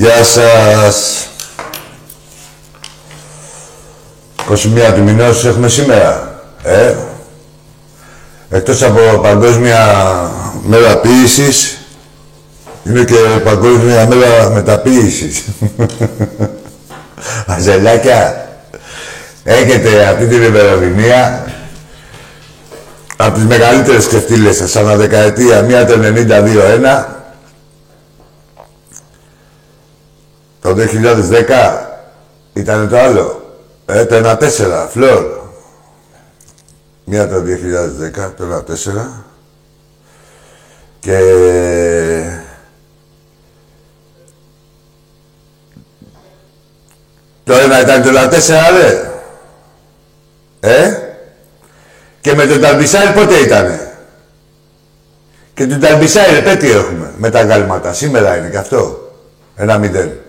Γεια σας. 21 του μηνός έχουμε σήμερα. Ε, εκτός από παγκόσμια μέρα ποίησης, είναι και παγκόσμια μέρα μεταποίησης. Αζελάκια, έχετε αυτή την ημερομηνία από τις μεγαλύτερες σκεφτήλες σας, ανά δεκαετία, μία το 92-1, το 2010 ήταν το άλλο, ε, το 1-4, φλόρ. Μία το 2010, το 1-4. Και... Το ένα ήταν το 1-4, ρε. Ε; Και με τον Ταλμπισάι πότε ήτανε; Και τον Ταλμπισάι, ρε, πέτει έχουμε. Με τα γάλματα. Σήμερα είναι και αυτό. Ένα μηδέν.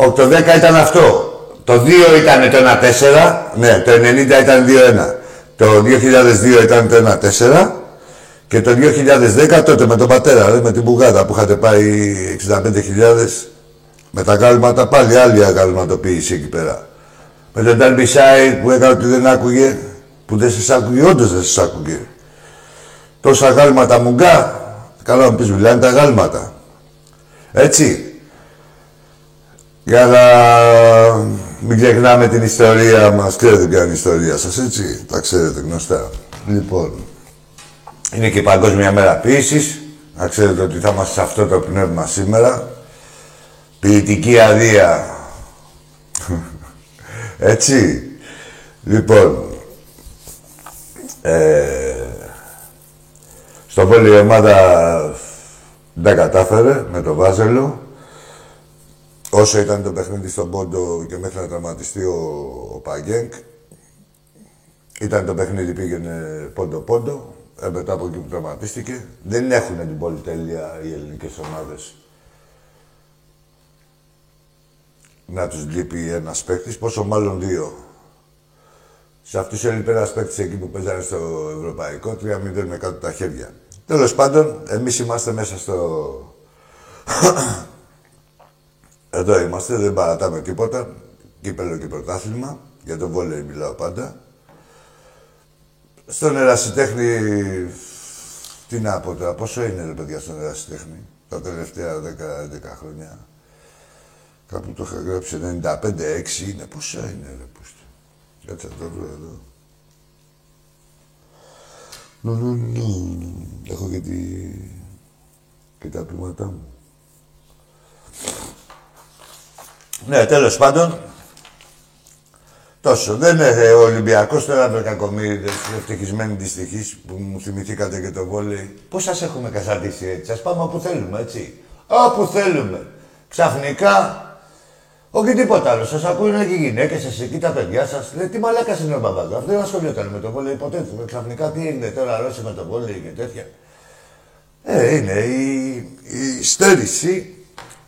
Ο, το 10 ήταν αυτό. Το 2 ήταν το 1-4. Ναι, το 90 ήταν 2-1. Το 2002 ήταν το 1-4. Και το 2010 τότε με τον πατέρα, ρε, με την μπουγάδα που είχατε πάει 65.000 με τα γάλματα, πάλι άλλη αγαλματοποίηση εκεί πέρα. Με τον Ταλμπισάι που έκανε ότι δεν άκουγε, που δεν σας άκουγε, όντως δεν σας άκουγε. Τόσα γάλματα μουγκά, καλά μου πεις, μιλάνε τα γάλματα. Έτσι. Για να μην ξεχνάμε την ιστορία μας. Ξέρετε ποια είναι η ιστορία σας, έτσι; Τα ξέρετε γνωστά. Λοιπόν, είναι και η Παγκόσμια Μέρα Ποιήσης. Να ξέρετε ότι θα είμαστε σε αυτό το πνεύμα σήμερα. Ποιητική αδεία. Έτσι. Λοιπόν, ε, στο πόλη η ομάδα δεν κατάφερε με το Βάζελο. Όσο ήταν το παιχνίδι στον Πόντο και μέχρι να τραυματιστεί ο, ο Παγκέγκ, ήταν το παιχνίδι πήγαινε πόντο-πόντο. Ε, μετά από εκεί που τραυματίστηκε. Δεν έχουν την πολυτέλεια οι ελληνικές ομάδες να τους λείπει ένας παίκτης, πόσο μάλλον δύο. Σε αυτούς έλειπε ένας παίκτης εκεί που παίζανε στο Ευρωπαϊκό, 3-0 με κάτω τα χέρια. Τέλος πάντων, εμείς είμαστε μέσα στο... Εδώ είμαστε, δεν παρατάμε τίποτα. Κύπελο και πρωτάθλημα. Για τον βόλεϊ μιλάω πάντα. Στον ερασιτέχνη... Τι να πω τώρα, πόσο είναι ρε παιδιά στον ερασιτέχνη τα τελευταία 10-11 χρόνια; Κάπου το είχα γράψει 95-6 είναι. Πόσα είναι ρε πούστε. Κάτσε να το βρω εδώ. Νο, νο, νο. Έχω και, τη... και τα πείματά μου. Ναι, τέλος πάντων, τόσο. Δεν είναι ο Ολυμπιακός τώρα με κακομύριδες, ευτυχισμένοι δυστυχείς που μου θυμηθήκατε και το βόλεϊ. Πώς σας έχουμε καθαρτήσει έτσι, σας πάμε όπου θέλουμε, έτσι; Όπου θέλουμε. Ξαφνικά, όχι τίποτα άλλο. Σας ακούνε και οι γυναίκες σας εκεί, τα παιδιά σας. Λέει τι μαλάκα είναι ο μπαμπάδο. Αυτό δεν ασχολιόταν με το βόλεϊ ποτέ. Ξαφνικά τι έγινε τώρα, αρρώστησε με το βόλεϊ και τέτοια. Ε, είναι η, η στέρηση.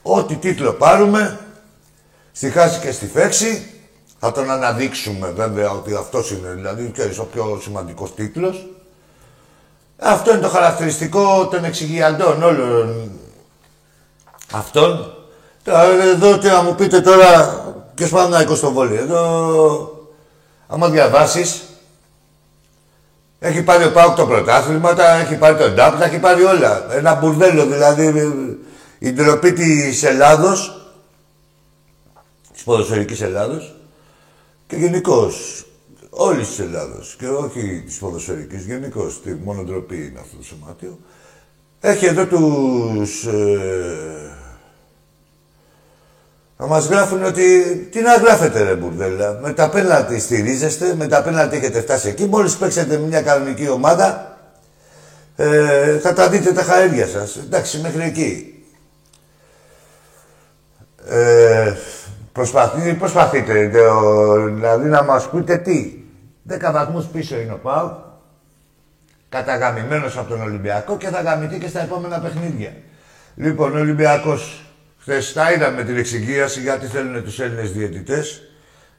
Ό,τι τίτλο πάρουμε, στη χάση και στη φέξη, θα τον αναδείξουμε βέβαια ότι αυτός είναι δηλαδή ξέρεις, ο πιο σημαντικός τίτλος. Αυτό είναι το χαρακτηριστικό των εξηγιαντών όλων αυτών Τώρα, εδώ τι να μου πείτε τώρα, ποιος πάει να στο βόλιο. Εδώ, άμα διαβάσεις, έχει πάρει ο Πάουκ το πρωτάθλημα, έχει πάρει τον Ντάπ, έχει πάρει όλα. Ένα μπουρδέλο δηλαδή, η ντροπή της Ελλάδος, της ποδοσφαιρικής Ελλάδος και γενικώς όλης της Ελλάδος και όχι της ποδοσφαιρικής, γενικώς τη μόνο ντροπή είναι αυτό το σωμάτιο. Έχει εδώ τους ε, να μας γράφουν ότι τι να γράφετε ρε μπουρδέλα. Με τα πέναλτι στηρίζεστε, με τα πέναλτι έχετε φτάσει εκεί. Μόλις παίξετε μια κανονική ομάδα, ε, θα τα δείτε τα χαρίδια σας. Εντάξει, μέχρι εκεί. Ε, προσπαθείτε, προσπαθείτε, δηλαδή να μας πείτε τι. Δέκα βαθμούς πίσω είναι ο Πάου, καταγαμημένος από τον Ολυμπιακό και θα γαμηθεί και στα επόμενα παιχνίδια. Λοιπόν, ο Ολυμπιακός Χθες τα είδαμε την εξηγίαση γιατί θέλουν τους Έλληνες διαιτητές.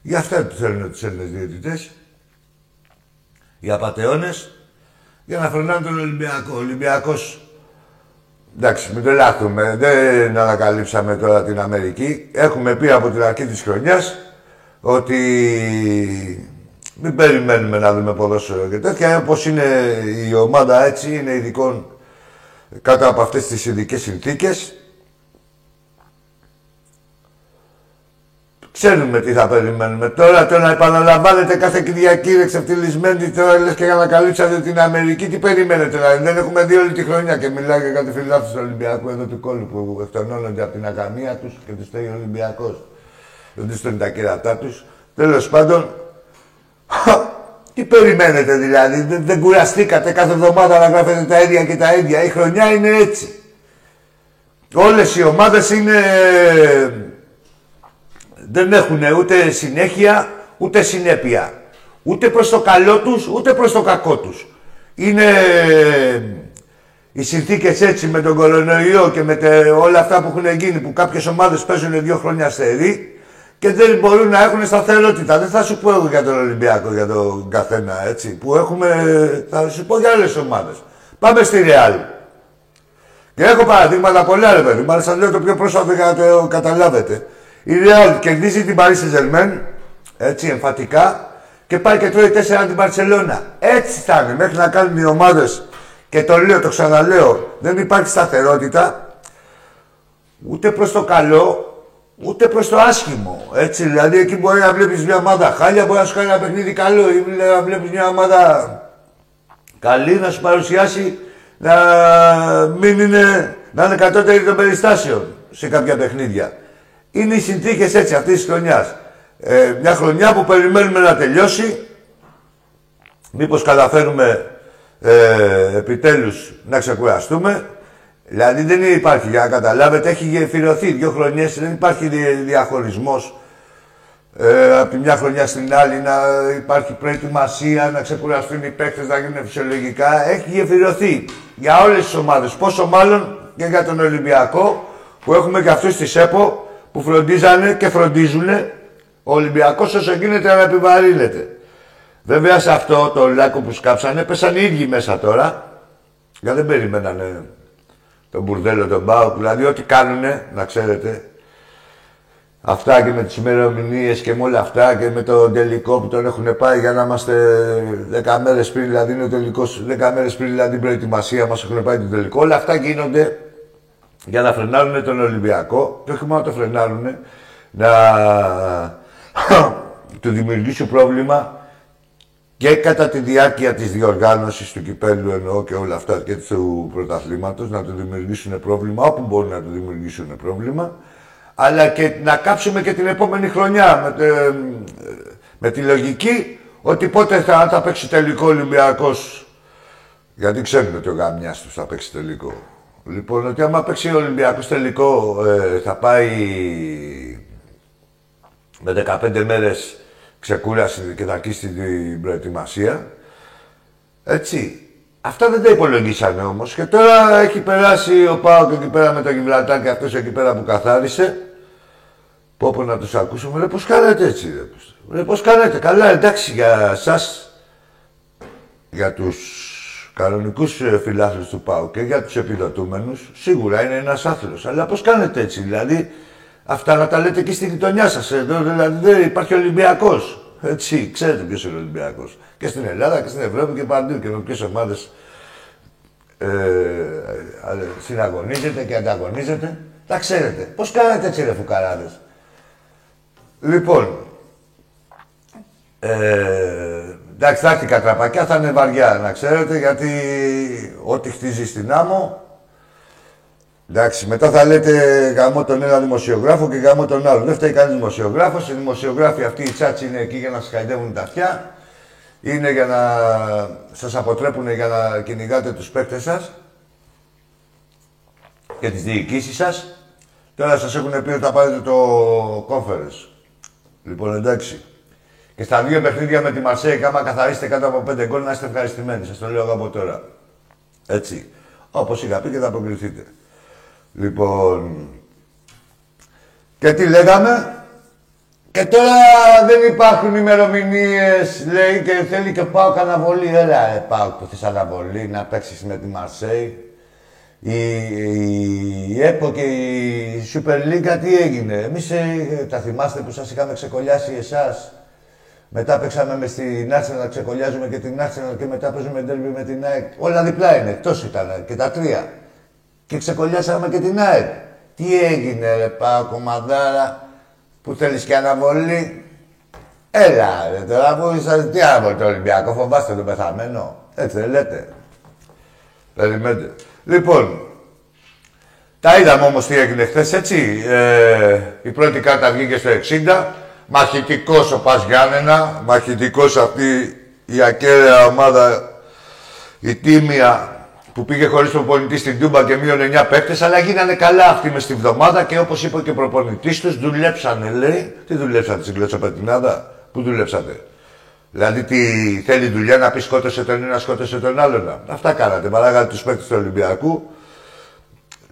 Γι' αυτά τους θέλουν τους Έλληνες διαιτητές. Οι απαταιώνες για να φρονάνε τον Ολυμπιακό. Ο Ολυμπιακός Εντάξει, μην τρελάθουμε. Δεν ανακαλύψαμε τώρα την Αμερική. Έχουμε πει από την αρχή της χρονιάς ότι μην περιμένουμε να δούμε ποδόσφαιρο και τέτοια. Όπως είναι η ομάδα έτσι, είναι ειδικών κάτω από αυτές τις ειδικές συνθήκες. Ξέρουμε τι θα περιμένουμε. Τώρα το να επαναλαμβάνετε κάθε Κυριακή εξευτελισμένοι τώρα λες και για να καλύψατε την Αμερική. Τι περιμένετε δηλαδή. Δεν έχουμε δει όλη τη χρονιά και μιλάει για κάτι φιλάθλους του Ολυμπιακού εδώ του κόλλου που εκτονώνονται από την ακαμία τους και τους θέλει ο Ολυμπιακός. Δεν τους στέλνει τα κέρατά τους. Τέλος πάντων, τι περιμένετε δηλαδή. Δεν, δεν κουραστήκατε κάθε εβδομάδα να γράφετε τα ίδια και τα ίδια. Η χρονιά είναι έτσι. Όλες οι ομάδες είναι δεν έχουν ούτε συνέχεια, ούτε συνέπεια. Ούτε προς το καλό τους, ούτε προς το κακό τους. Είναι οι συνθήκες έτσι με τον κορονοϊό και με όλα αυτά που έχουν γίνει, που κάποιες ομάδες παίζουν δύο χρόνια στερή και δεν μπορούν να έχουν σταθερότητα. Δεν θα σου πω εγώ για τον Ολυμπιακό, για τον καθένα, έτσι, που έχουμε, θα σου πω για άλλες ομάδες. Πάμε στη Ρεάλ. Και έχω παραδείγματα πολλά, ρε παιδί. Μάλιστα λέω το πιο πρόσφατο για να το καταλάβετε. Η Real κερδίζει την Paris Saint-Germain, έτσι εμφατικά, και πάει και τρώει 4 την Barcelona. Έτσι θα είναι, μέχρι να κάνουν οι ομάδες. Και το λέω, το ξαναλέω, δεν υπάρχει σταθερότητα, ούτε προς το καλό, ούτε προς το άσχημο. Έτσι, δηλαδή εκεί μπορεί να βλέπεις μια ομάδα χάλια, μπορεί να σου κάνει ένα παιχνίδι καλό ή να βλέπεις μια ομάδα καλή να σου παρουσιάσει να μην είναι, να είναι κατώτερη των περιστάσεων σε κάποια παιχνίδια. Είναι οι συνθήκες έτσι αυτή της χρονιάς. Ε, μια χρονιά που περιμένουμε να τελειώσει. Μήπως καταφέρουμε ε, επιτέλους να ξεκουραστούμε. Δηλαδή δεν υπάρχει, για να καταλάβετε, έχει γεφυρωθεί δύο χρονιές, δεν υπάρχει διαχωρισμός ε, από τη μια χρονιά στην άλλη να υπάρχει προετοιμασία, να ξεκουραστούν οι παίκτες, να γίνουν φυσιολογικά. Έχει γεφυρωθεί για όλες τις ομάδες. Πόσο μάλλον και για τον Ολυμπιακό που έχουμε και αυτούς στη ΣΕΠΟ που φροντίζανε και φροντίζουν ο Ολυμπιακός όσο γίνεται να επιβαρύνεται. Βέβαια σε αυτό το λάκκο που σκάψανε πέσαν οι ίδιοι μέσα τώρα. Γιατί δεν περιμένανε τον μπουρδέλο τον Μπάουκ. Δηλαδή ό,τι κάνουνε, να ξέρετε, αυτά και με τις ημερομηνίες και με όλα αυτά και με το τελικό που τον έχουν πάει για να είμαστε 10 μέρες πριν, δηλαδή είναι ο τελικός, 10 μέρες πριν δηλαδή την προετοιμασία μας έχουν πάει το τελικό. Όλα αυτά γίνονται για να φρενάρουν τον Ολυμπιακό και όχι μόνο το φρενάρουν, να του δημιουργήσουν πρόβλημα και κατά τη διάρκεια της διοργάνωσης του κυπέλου εννοώ και όλα αυτά και του πρωταθλήματος να του δημιουργήσουν πρόβλημα όπου μπορούν να του δημιουργήσουν πρόβλημα αλλά και να κάψουμε και την επόμενη χρονιά με, με τη λογική ότι πότε θα, θα παίξει τελικό Ολυμπιακός γιατί ξέρουν ότι ο Γαμιάς τους θα παίξει τελικό. Λοιπόν, ότι άμα παίξει ο Ολυμπιακός τελικό ε, θα πάει με 15 μέρες ξεκούραση και θα κλείσει την προετοιμασία. Έτσι. Αυτά δεν τα υπολογίσανε όμως. Και τώρα έχει περάσει ο Πάο και εκεί πέρα με το Γιβλατάκι αυτός εκεί πέρα που καθάρισε. Πω πω να τους ακούσουμε. Ρε πώς κάνετε έτσι ρε. Ρε πώς κάνετε. Καλά εντάξει για σας. Για τους κανονικούς ε, φιλάθλους του ΠΑΟ και για τους επιδοτούμενους, σίγουρα είναι ένας άθλος. Αλλά πώς κάνετε έτσι, δηλαδή, αυτά να τα λέτε και στη γειτονιά σας. Εδώ δηλαδή δεν υπάρχει Ολυμπιακός. Έτσι, ξέρετε ποιος είναι ο Ολυμπιακός. Και στην Ελλάδα και στην Ευρώπη και παντού και με ποιες ομάδες ε, συναγωνίζετε και ανταγωνίζετε. Τα ξέρετε. Πώς κάνετε έτσι, ρε φουκαράδες. Λοιπόν, ε, Εντάξει, θα έρθει κατραπακιά, θα είναι βαριά, να ξέρετε, γιατί ό,τι χτίζει στην άμμο... Εντάξει, μετά θα λέτε γάμο τον ένα δημοσιογράφο και γάμο τον άλλο. Δεν φταίει κανένα δημοσιογράφος. Οι δημοσιογράφοι αυτοί οι τσάτσι είναι εκεί για να σα χαϊδεύουν τα αυτιά. Είναι για να σας αποτρέπουν για να κυνηγάτε τους παίκτες σας και τις διοικήσεις σας. Τώρα σας έχουν πει ότι θα πάρετε το conference. Λοιπόν, εντάξει. Και στα δύο παιχνίδια με τη Μαρσέη, άμα καθαρίσετε κάτω από πέντε γκολ, να είστε ευχαριστημένοι. Σας το λέω από τώρα. Έτσι. Όπως είχα πει και θα αποκριθείτε. Λοιπόν. Και τι λέγαμε; Και τώρα δεν υπάρχουν ημερομηνίες, λέει, και θέλει και πάω αναβολή. Έλα, ε, πάω που θες αναβολή, να παίξεις με τη Μαρσέη. Η, η, ΕΠΟ και η Super League τι έγινε; Εμείς ε, τα θυμάστε που σας είχαμε ξεκολλιάσει εσάς; Μετά παίξαμε μες στην να ξεκολλιάζουμε και την Arsenal και μετά παίζουμε ντέρμπι με την ΑΕΚ. Όλα διπλά είναι, εκτός ήταν και τα τρία. Και ξεκολλιάσαμε και την ΑΕΚ. Τι έγινε ρε πάω κομμαδάρα που θέλεις και αναβολή; Έλα ρε τώρα που είσαστε τι αναβολή το Ολυμπιακό, φοβάστε τον πεθαμένο. Έτσι δεν λέτε. Περιμένετε. Λοιπόν, τα είδαμε όμως τι έγινε χθες, έτσι. Ε, η πρώτη κάρτα βγήκε στο 60. Μαχητικός ο Πας Γιάννενα. Μαχητικός αυτή η ακέραια ομάδα, η Τίμια, που πήγε χωρίς προπονητή στην Τούμπα και μείον 9 παίκτες, αλλά γίνανε καλά αυτοί μες τη βδομάδα και όπως είπε και ο προπονητής τους, δουλέψανε, λέει. Τι δουλέψατε στην Κλωτσοπετινάδα, πού δουλέψατε; Δηλαδή, τι θέλει δουλειά να πει σκότωσε τον ένα, σκότωσε τον άλλον. Αυτά κάνατε. Παράγατε τους παίκτες του Ολυμπιακού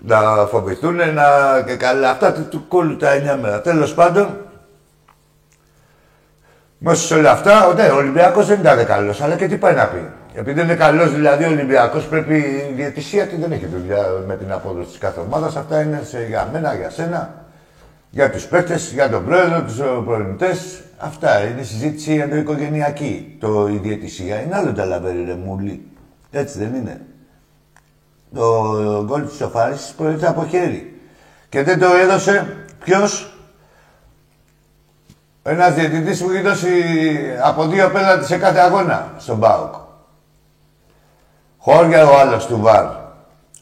να φοβηθούν, να και καλά. Αυτά του κόλλου τα εννιά μέρα. Τέλος πάντων, μέσα σε όλα αυτά, ναι, ο Ολυμπιακός δεν ήταν καλός, αλλά και τι πάει να πει. Επειδή είναι καλός δηλαδή ο Ολυμπιακός, πρέπει η διαιτησία του δεν έχει δουλειά με την απόδοση της κάθε ομάδας. Αυτά είναι σε, για μένα, για σένα, για τους παίκτες, για τον πρόεδρο, τους προπονητές. Αυτά είναι συζήτηση ενδοοικογενειακή. Το η διαιτησία είναι άλλο τα λαβέρι, ρε μουλή. Έτσι δεν είναι. Το γκολ της σοφάριση προέρχεται από χέρι. Και δεν το έδωσε ποιος; Ένας διαιτητής που έχει δώσει από δύο πέναντι σε κάθε αγώνα στον Μπάουκ. Χώρια ο άλλος του Βάρ.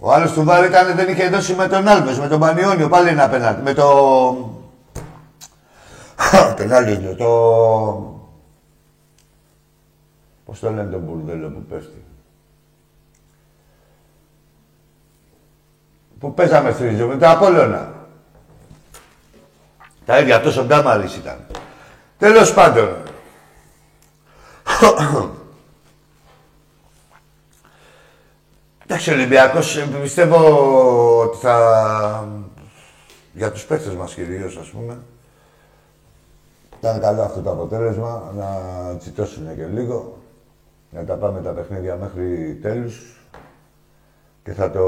Ο άλλος του Βάρ ήταν, δεν είχε δώσει με τον Άλβες, με τον Πανιόνιο, πάλι ένα απέναντι. Με το τον άλλο είναι, το... Πώς το λένε το μπουρδέλο που πέφτει; Που παίζαμε στη με τα Απόλλωνα. Τα ίδια, τόσο ντάμαρης ήταν. Τέλος πάντων. Εντάξει, ο Ολυμπιακός πιστεύω ότι θα... Για τους παίκτες μας κυρίως, ας πούμε, ήταν καλό αυτό το αποτέλεσμα, να τσιτώσουν και λίγο, να τα πάμε τα παιχνίδια μέχρι τέλους και θα το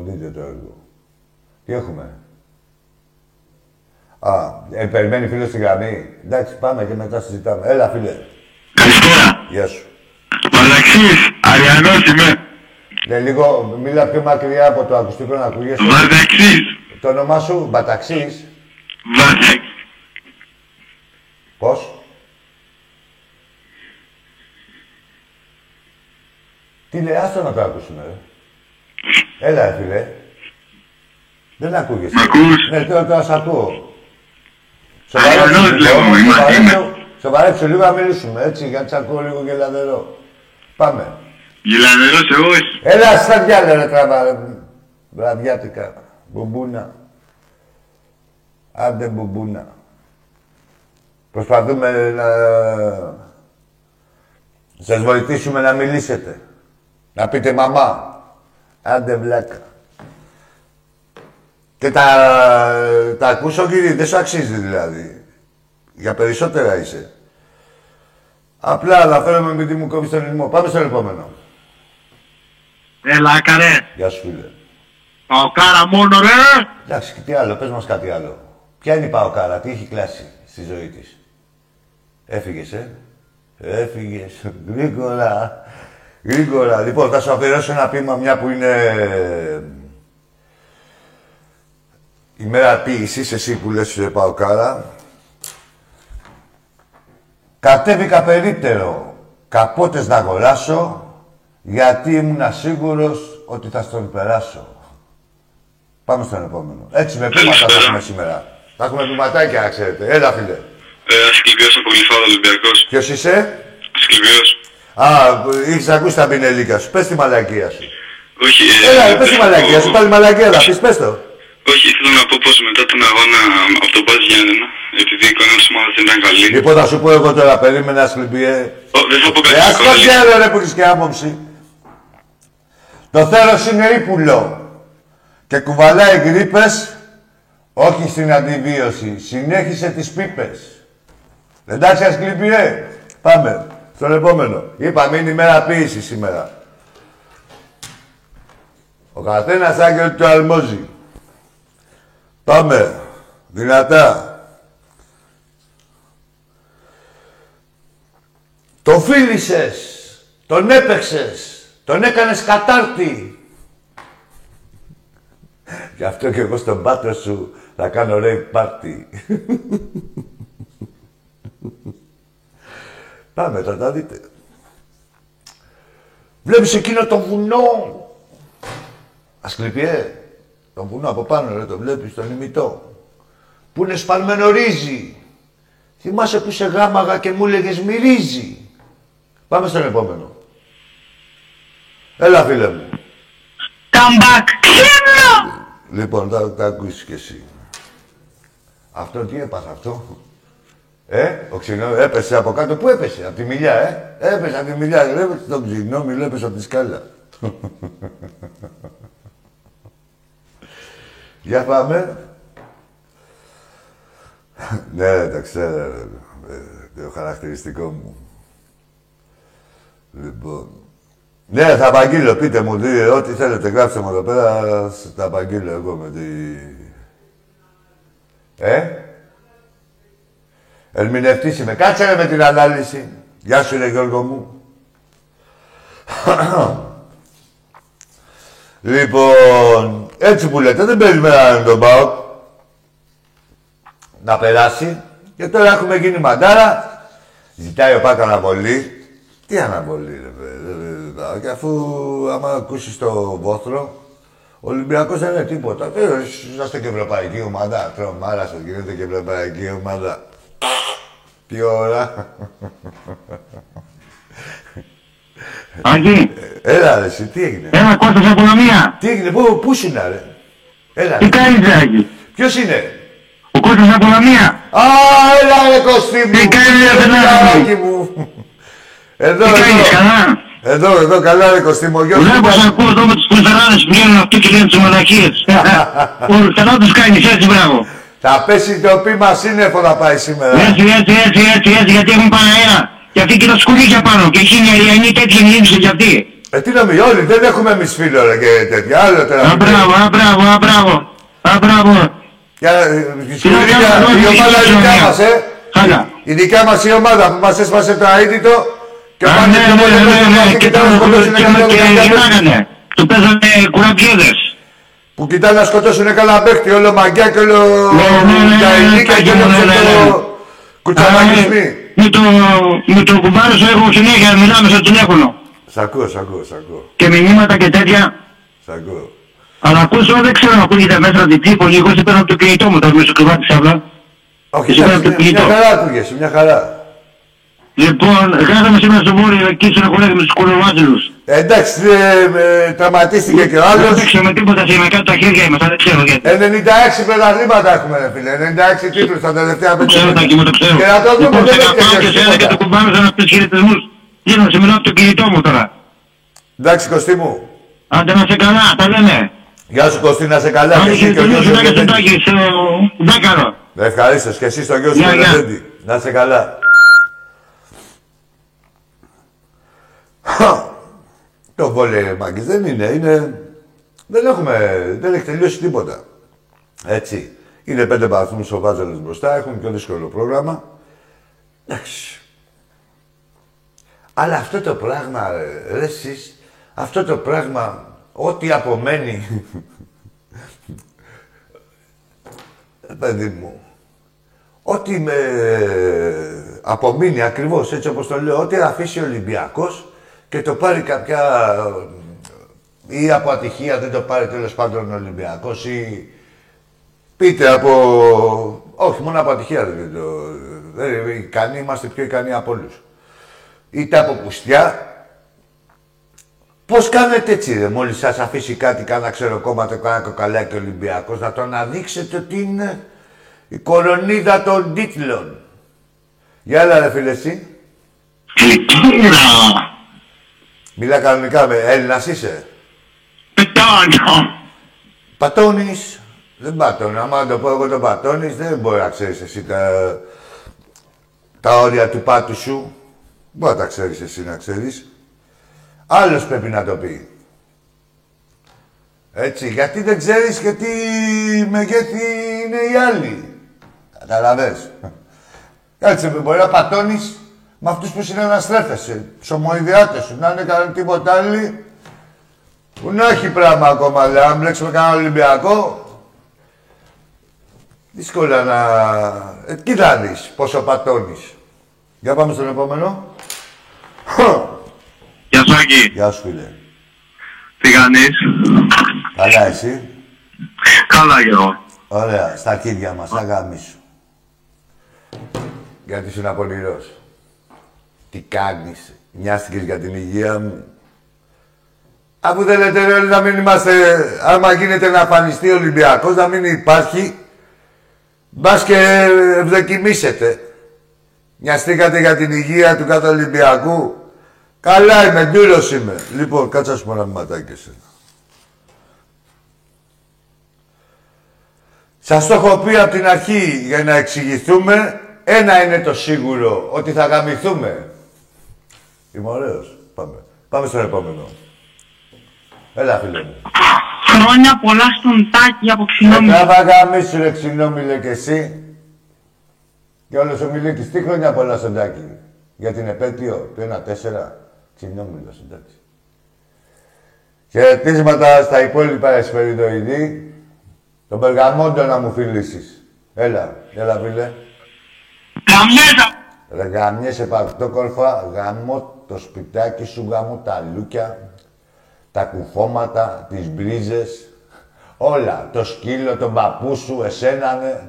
δείτε το έργο. Τι έχουμε; Α, ε, περιμένει φίλος στη γραμμή. Εντάξει, πάμε και μετά συζητάμε. Έλα, φίλε. Καλησπέρα. Γεια σου. Βαλαξής, Αριανός είμαι. Ναι, λίγο, μίλα πιο μακριά από το ακουστικό να ακούγεσαι. Βαλαξής. Το όνομά σου, Μπαταξής. Βαλαξής. Πώς; Τι λέει, άστο να το ακούσουμε, ρε. Έλα, φίλε. Δεν ακούγεσαι. Μ' ακούς; Ναι, τώρα, τώρα σ' ακούω. Αλλιώς λέω, είμαι, είμαι. Σοβαρέψου λίγο να μιλήσουμε, έτσι, γιατί σ' ακούω λίγο και λαδερό. Πάμε. Γυλανερός εγώ όχι. Έλα, στα διάλε, ρε, τραβά, ρε. Βραδιάτικα. Μπουμπούνα. Άντε, μπουμπούνα. Προσπαθούμε να σας βοηθήσουμε να μιλήσετε. Να πείτε μαμά. Άντε βλάκα. Και τα, τα ακούσω κύριε, δεν σου αξίζει δηλαδή. Για περισσότερα είσαι. Απλά αναφέρομαι επειδή μου κόβεις τον ρυθμό. Πάμε στον επόμενο. Έλα, καρέ. Γεια σου φίλε. Παοκάρα μόνο, ρε. Εντάξει, και τι άλλο, πες μας κάτι άλλο. Ποια είναι η Παοκάρα, τι έχει κλάσει στη ζωή της. Έφυγες, ε; Έφυγες. Γρήγορα. Γρήγορα. Λοιπόν, θα σου αφιερώσω ένα ποίημα μια που είναι... Η μέρα ποίησης, εσύ που λες σε Παοκάρα. Κατέβηκα περίπτερο, καπότες να αγοράσω, γιατί ήμουν σίγουρος ότι θα στον περάσω. Πάμε στον επόμενο. Έτσι με πείματα θα έχουμε σήμερα. Θα έχουμε ποιηματάκια, ξέρετε. Έλα, φίλε. Ε, Ασκληπιός από Λιφάδα Ολυμπιακός. Ποιος είσαι; Ασκληπιός. Α, είχες ακούσει τα πινελίκα σου. Πες τη μαλακία σου. Όχι, ε, Έλα, πες τη μαλακία σου. Πάλι μαλακία θα πεις, πες το. Όχι, ήθελα να πω πως μετά τον αγώνα από τον Μπάζ Γιάννενα, επειδή η εικόνα της ομάδας δεν ήταν καλή. Λοιπόν, θα σου πω εγώ τώρα, περίμενα Ασκληπιέ. Ω, δεν θα πω κάτι Ε, ας κακό, το δηλαδή. ξέρω, ρε, που έχεις και άποψη. Το θέρος είναι ύπουλο και κουβαλάει γρήπες, όχι στην αντιβίωση. Συνέχισε τις πίπες. Εντάξει, Ασκλήπιε. Πάμε. Στον επόμενο. Είπαμε, είναι ημέρα ποιήση σήμερα. Ο καθένας άγγελ ότι το αλμόζει. Πάμε. Δυνατά. Το φίλησες. Τον έπαιξες. Τον έκανες κατάρτι. Γι' αυτό και εγώ στον πάτρο σου θα κάνω ρέι πάρτι. Πάμε, θα τα δείτε. Βλέπεις εκείνο το βουνό. Ασκληπιέ. Το βουνό από πάνω, ρε, το βλέπεις, τον ημιτό. Που είναι σπαλμένο ρύζι. Θυμάσαι που σε γάμαγα και μου έλεγες μυρίζει. Πάμε στον επόμενο. Έλα, φίλε μου. Come back. Λοιπόν, θα τα ακούσεις κι εσύ. Αυτό τι έπαθε αυτό; Ε, ο ξυνό έπεσε από κάτω. Πού έπεσε, από τη μιλιά, ε. Έπεσε από τη μιλιά. Βλέπετε τον ξυνό, μιλώ, έπεσε από τη σκάλα. Για πάμε. ναι, το ξέρω. ρε. Ε, Το χαρακτηριστικό μου. Λοιπόν. Ναι, θα απαγγείλω. Πείτε μου, δι, ό,τι θέλετε, γράψτε μου εδώ πέρα. Θα απαγγείλω εγώ με τη... Ε; Ερμηνευτής είμαι. Κάτσε ρε με την ανάλυση. Γεια σου, ρε Γιώργο μου. λοιπόν, έτσι που λέτε, δεν περιμέναμε τον ΠΑΟΚ να περάσει. Και τώρα έχουμε γίνει μαντάρα. Ζητάει ο Πάκ αναβολή. Τι αναβολή, ρε παιδιά. Και αφού άμα ακούσεις το βόθρο, ο Ολυμπιακός δεν είναι τίποτα. Τι, Είσαστε και ευρωπαϊκή ομάδα. Τρομάρα σας γίνεται και ευρωπαϊκή ομάδα. Τι ώρα. Άγγι, Έλα ρε, εσύ, τι έγινε; ένα Κώστας από Λαμία. Τι έγινε, πού, πού σου είναι, ρε; Έλα. Τι κάνεις, ρε, Άγγι. Ποιος είναι; Ο Κώστας από Λαμία. Α, έλα ρε Κωστή μου. Τι κάνεις, ρε, Έλα, παιδάκι παιδάκι μου. Εδώ, Τι κάνεις, εδώ. καλά; Εδώ, εδώ, καλά ρε Κωστή μου. Ο γιος μου Βλέπω, ήταν- σε ακούω εδώ με τους πουλφεράδες που βγαίνουν αυτοί και λένε τις μαλακίες. Ο- Καλά τους κάνεις, έτσι, μπράβο. Θα πέσει το πείμα σύννεφο να πάει σήμερα. Έτσι, έτσι, έτσι, έτσι, έτσι, γιατί έχουν πάνω αέρα. Και αυτή και τα σκουλίκια πάνω. Και εκείνη η Αριανή τέτοια γύρισε κι αυτή. Ε, τι νομίζει, όλοι δεν έχουμε εμείς φίλο ρε και τέτοια. Άλλο τώρα. Α, μπράβο, α, μπράβο, α, μπράβο. Α, μπράβο. Για, ε, στην Τι να ίδια- κάνουμε, η εδώ, ομάδα τι η δικιά να μας, ε. Χάλια. Η δικιά μας η ομάδα που μας έσπασε το αίτητο και Α, πάνε ναι, και ναι, μόνο ναι, με ναι, το και κοιτάνε να τώρα σκοτώσουν και κανένα και δεκαετία. γυρνάγανε. Του παίζανε κουραπιέδες. Που κοιτάνε να σκοτώσουν κανένα παίχτη, όλο μαγκιά και όλο Ναι, ναι, ναι, γαϊνίκα ναι, και όλο ναι, ναι, ναι. ψευτο κουτσαμακισμοί. Με το, με το κουμπάρο σου έχω συνέχεια, μιλάμε στο τηλέφωνο. Σ' ακούω, σ' ακούω, σ' ακούω, Και μηνύματα και τέτοια. σ' ακούω. Αλλά ακούσω, δεν ξέρω αν ακούγεται μέσα την τύπο, λίγο σε παίρνω από το κινητό μου, τώρα μέσα στο κρεβάτι σαύλα. Όχι, Εσύ εντάξει, πέρα από το μια κινητό. χαρά ακούγεσαι, μια χαρά. Λοιπόν, γράφαμε σήμερα στο Βόρειο, εκεί στον χωρέδι με τους κολοβάτζελους. Ε, εντάξει, ε, ε, τραυματίστηκε και ο Δεν άλλος. παίξαμε τίποτα σε με κάτω τα χέρια είμαστε, δεν ξέρω γιατί. 96 πρωταθλήματα έχουμε, ρε φίλε. 96 τίτλους τα τελευταία Το πέντε ξέρω, χρόνια. Τάκη μου, το ξέρω. Και να το δούμε, Λοιπόν, δεν σε έχει πάω και τελειώσει σε ένα και τίποτα. το κουμπάνω σαν αυτούς τους χαιρετισμούς. Γίνω, σε μιλάω από το κινητό μου τώρα. Εντάξει, Κωστή μου. Άντε να σε καλά, τα λέμε. Γεια σου, Κωστή, να σε καλά. Και Άντε εσύ και ο χαιρετισμούς γιος σου, σου Τάκη, στον Λεβέντη. Τάκη, στο Δάκαρο. Ευχαρίστως. Και εσύ στο γιο σου Γεια, γεια. Λεβέντη. Να σε καλά. Το βόλεϊ, Μάγκης, δεν είναι. είναι... Δεν έχουμε... Δεν έχει τελειώσει τίποτα. Έτσι. Είναι πέντε βαθμούς ο Βάζελος μπροστά. Έχουν πιο δύσκολο πρόγραμμα. Εντάξει. Αλλά αυτό το πράγμα, ρε, ρε εσείς, αυτό το πράγμα, ό,τι απομένει, Ε, παιδί μου, ό,τι με απομείνει ακριβώς έτσι όπως το λέω, ό,τι αφήσει ο Ολυμπιακός και το πάρει κάποια ή από ατυχία δεν το πάρει τέλος πάντων ο Ολυμπιακός ή πείτε από... Όχι, μόνο από ατυχία δεν το... Δεν, ικανοί, είμαστε πιο ικανοί από όλους. Είτε από πουστιά. Πώς κάνετε έτσι ρε, μόλις σας αφήσει κάτι, κάνα ξέρω κόμμα, το κάνα κοκαλάκι Ολυμπιακός, να το αναδείξετε ότι είναι η κορονίδα των τίτλων. Γεια έλα ρε φίλε εσύ. Κλειτήρα. Μιλά κανονικά με Έλληνας είσαι. Πετώνω. τα όρια του πάτου σου. Μπορεί να τα ξέρεις εσύ να ξέρεις. Άλλος πρέπει να το πει. Έτσι, γιατί δεν ξέρεις και τι μεγέθη είναι οι άλλοι. Καταλαβες. Έτσι, μπορεί να πατώνεις με αυτούς που συναναστρέφεσαι. Τους ομοειδιάτες σου, να είναι κανένα τίποτα άλλοι. Που να έχει πράγμα ακόμα, αλλά αν μπλέξουμε κανένα Ολυμπιακό, δύσκολα να... Ε, κοίτα δεις πόσο πατώνεις. Για πάμε στον επόμενο. Γεια σου, Άκη. Γεια σου, φίλε. Τι κάνεις; Καλά, εσύ; Καλά κι εγώ. Ωραία, στα κίδια μας, αγάμι σου. Γιατί ήσουν απολυρός. Τι κάνεις, νοιάστηκες για την υγεία μου. Αφού δεν λέτε ρε, όλοι να μην είμαστε, άμα γίνεται να εμφανιστεί ο Ολυμπιακός, να μην υπάρχει, μπας και ευδοκιμήσετε. Νοιαστήκατε για την υγεία του κάθε Ολυμπιακού. Καλά είμαι, ντύρος είμαι. Λοιπόν, κάτσα σου ένα μηματάκι εσένα. Σας το έχω πει από την αρχή για να εξηγηθούμε. Ένα είναι το σίγουρο, ότι θα γαμηθούμε. Είμαι ωραίος. Πάμε. Πάμε στον επόμενο. Έλα, φίλε μου. Χρόνια πολλά στον Τάκη από Ξινόμιλο. Ε, θα γαμίσου ρε ξινόμιλε κι εσύ. Και όλος ο Μιλίκης. Τι χρόνια πολλά στον Τάκη. Για την επέτειο του 1-4. Ξινόμιλος, εντάξει. Χαιρετίσματα στα υπόλοιπα εσπεριδοειδή. Τον Περγαμόντο να μου φιλήσεις. Έλα, έλα φίλε. Καμιέτα. Ρε γαμιέσαι παρτόκορφα, γαμώ το σπιτάκι σου, γαμώ τα λούκια, τα κουφώματα, τις μπρίζες, όλα. Το σκύλο, τον παππού σου, εσένα, ναι.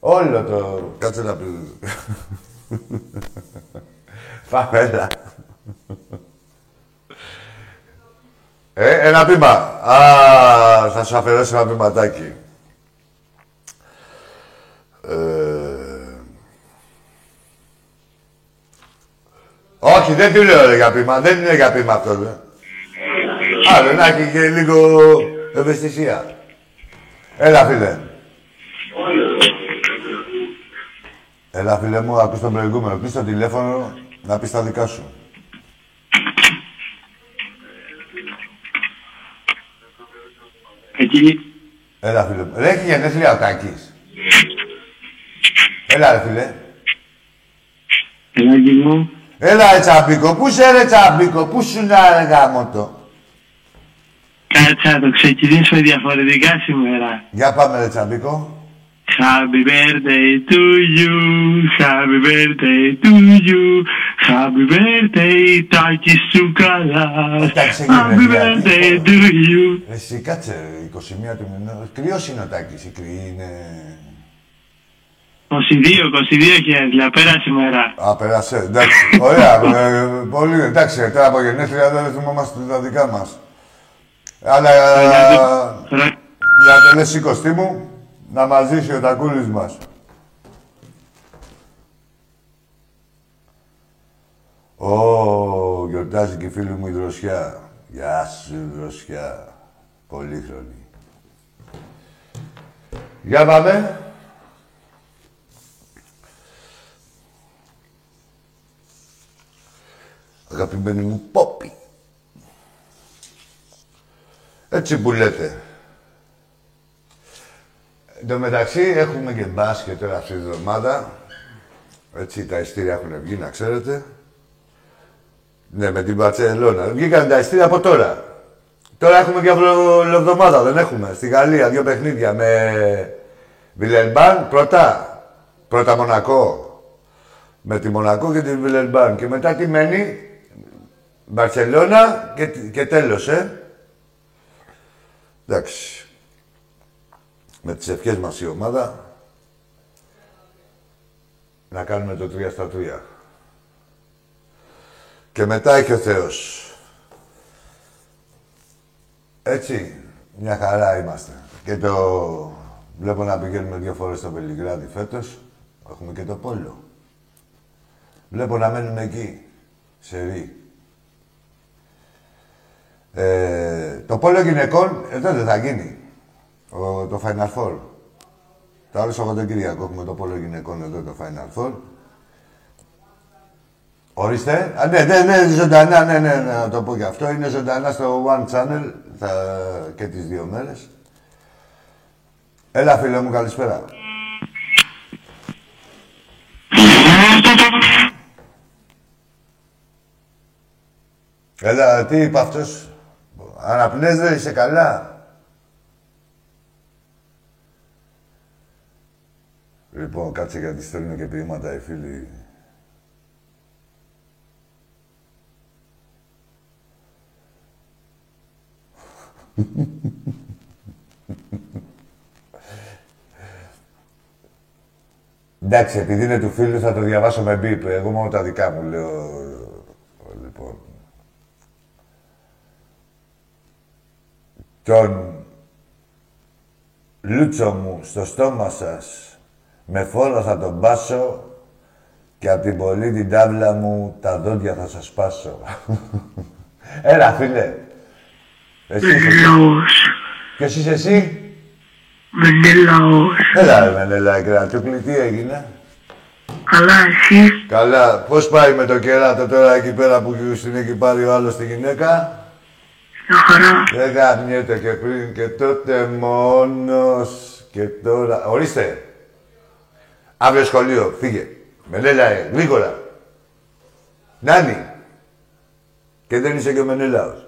Όλο το... Κάτσε να πει. Πάμε, έλα. Ε, ένα πήμα. Α, θα σου αφαιρέσω ένα πήματάκι. Ε... Όχι, δεν του λέω ρε, για πείμα. Δεν είναι για πείμα αυτό. Δε. Άλλο, να έχει και λίγο ευαισθησία. Έλα, φίλε. Έλα, φίλε μου, ακούς τον προηγούμενο. Πεις το τηλέφωνο να πεις τα δικά σου. Εκεί. Έλα, φίλε μου. Ρε, έχει γενέθλια ο Τάκης. Έλα, ρε, φίλε. Ελάκι μου. Έλα, ρε, τσαμπίκο. Πού είσαι, ρε, τσαμπίκο. Πού σου να, ρε, γάμο το. Κάτσα να το ξεκινήσουμε διαφορετικά σήμερα. Για πάμε, ρε, τσαμπίκο. Happy birthday to you, happy birthday to you, happy birthday Τάκη σου καλά, Εντάξει, happy έγινε, birthday δηλαδή. to you. Εσύ, κάτσε, ρε, 21 του μηνός. Κρυός είναι ο Τάκης. Η κρυή είναι... 22, 22 χέρια, πέρα σήμερα. Α, πέρασε. Εντάξει. Ωραία. ε, πολύ. Εντάξει, τώρα από γενέθλια δεν θυμόμαστε τα δικά μας. Αλλά ε, για το λες σηκωστή μου, να μας ζήσει ο τακούλης μας. Ω, γιορτάζει και η φίλη μου η Δροσιά. Γεια σου, Δροσιά. Πολύχρονη. Για πάμε. Αγαπημένη μου Πόπη. Έτσι που λέτε. Εν τω μεταξύ έχουμε και μπάσκετ τώρα αυτή τη εβδομάδα. Έτσι τα ειστήρια έχουν βγει, να ξέρετε. Ναι, με την Παρσελώνα. Βγήκαν τα ειστήρια από τώρα. Τώρα έχουμε και εβδομάδα, δεν έχουμε. Στη Γαλλία δύο παιχνίδια με Βιλερμπάν πρώτα. Πρώτα Μονακό. Με τη Μονακό και την Βιλερμπάν. Και μετά τι μένει. Μπαρσελώνα και, και τέλος, ε. Εντάξει. Με τις ευχές μας η ομάδα να κάνουμε το 3 στα 3. Και μετά έχει ο Θεός. Έτσι, μια χαρά είμαστε. Και το... Βλέπω να πηγαίνουμε δύο φορές στο Βελιγράδι φέτος. Έχουμε και το πόλο. Βλέπω να μένουμε εκεί, σε ρί. Ε, το πόλο γυναικών εδώ δεν θα γίνει. Ο, το Final Four. Το άλλο Σαββατοκύριακο έχουμε το πόλο γυναικών εδώ το Final Four. Ορίστε. Α, ναι, ναι, ναι, ζωντανά, ναι, ναι, ναι, να το πω και αυτό. Είναι ζωντανά στο One Channel θα, και τις δύο μέρες. Έλα, φίλε μου, καλησπέρα. Έλα, τι είπε αυτός; Αναπνές δεν είσαι καλά; Λοιπόν, κάτσε γιατί στέλνουν και ποίηματα οι φίλοι. Εντάξει, επειδή είναι του φίλου θα το διαβάσω με μπίπ. Εγώ μόνο τα δικά μου λέω. Τον Λούτσο μου στο στόμα σας με φόρο θα τον πάσω και από την πολύ την τάβλα μου τα δόντια θα σας πάσω. Έλα, φίλε. Εσύ είσαι... Ποιος είσαι εσύ; Μενέλαος. Έλα, ρε Μενέλα, κρατούκλη, τι έγινε. Καλά, εσύ; Καλά, πώς πάει με το κεράτο τώρα εκεί πέρα που στην έχει πάρει ο άλλος τη γυναίκα; Μια χαρά. Δεν γαμιέται και πριν και τότε μόνος και τώρα... Ορίστε. Αύριο σχολείο, φύγε. Μενέλα, ε, γρήγορα. Νάνι. Και δεν είσαι και ο Μενέλαος.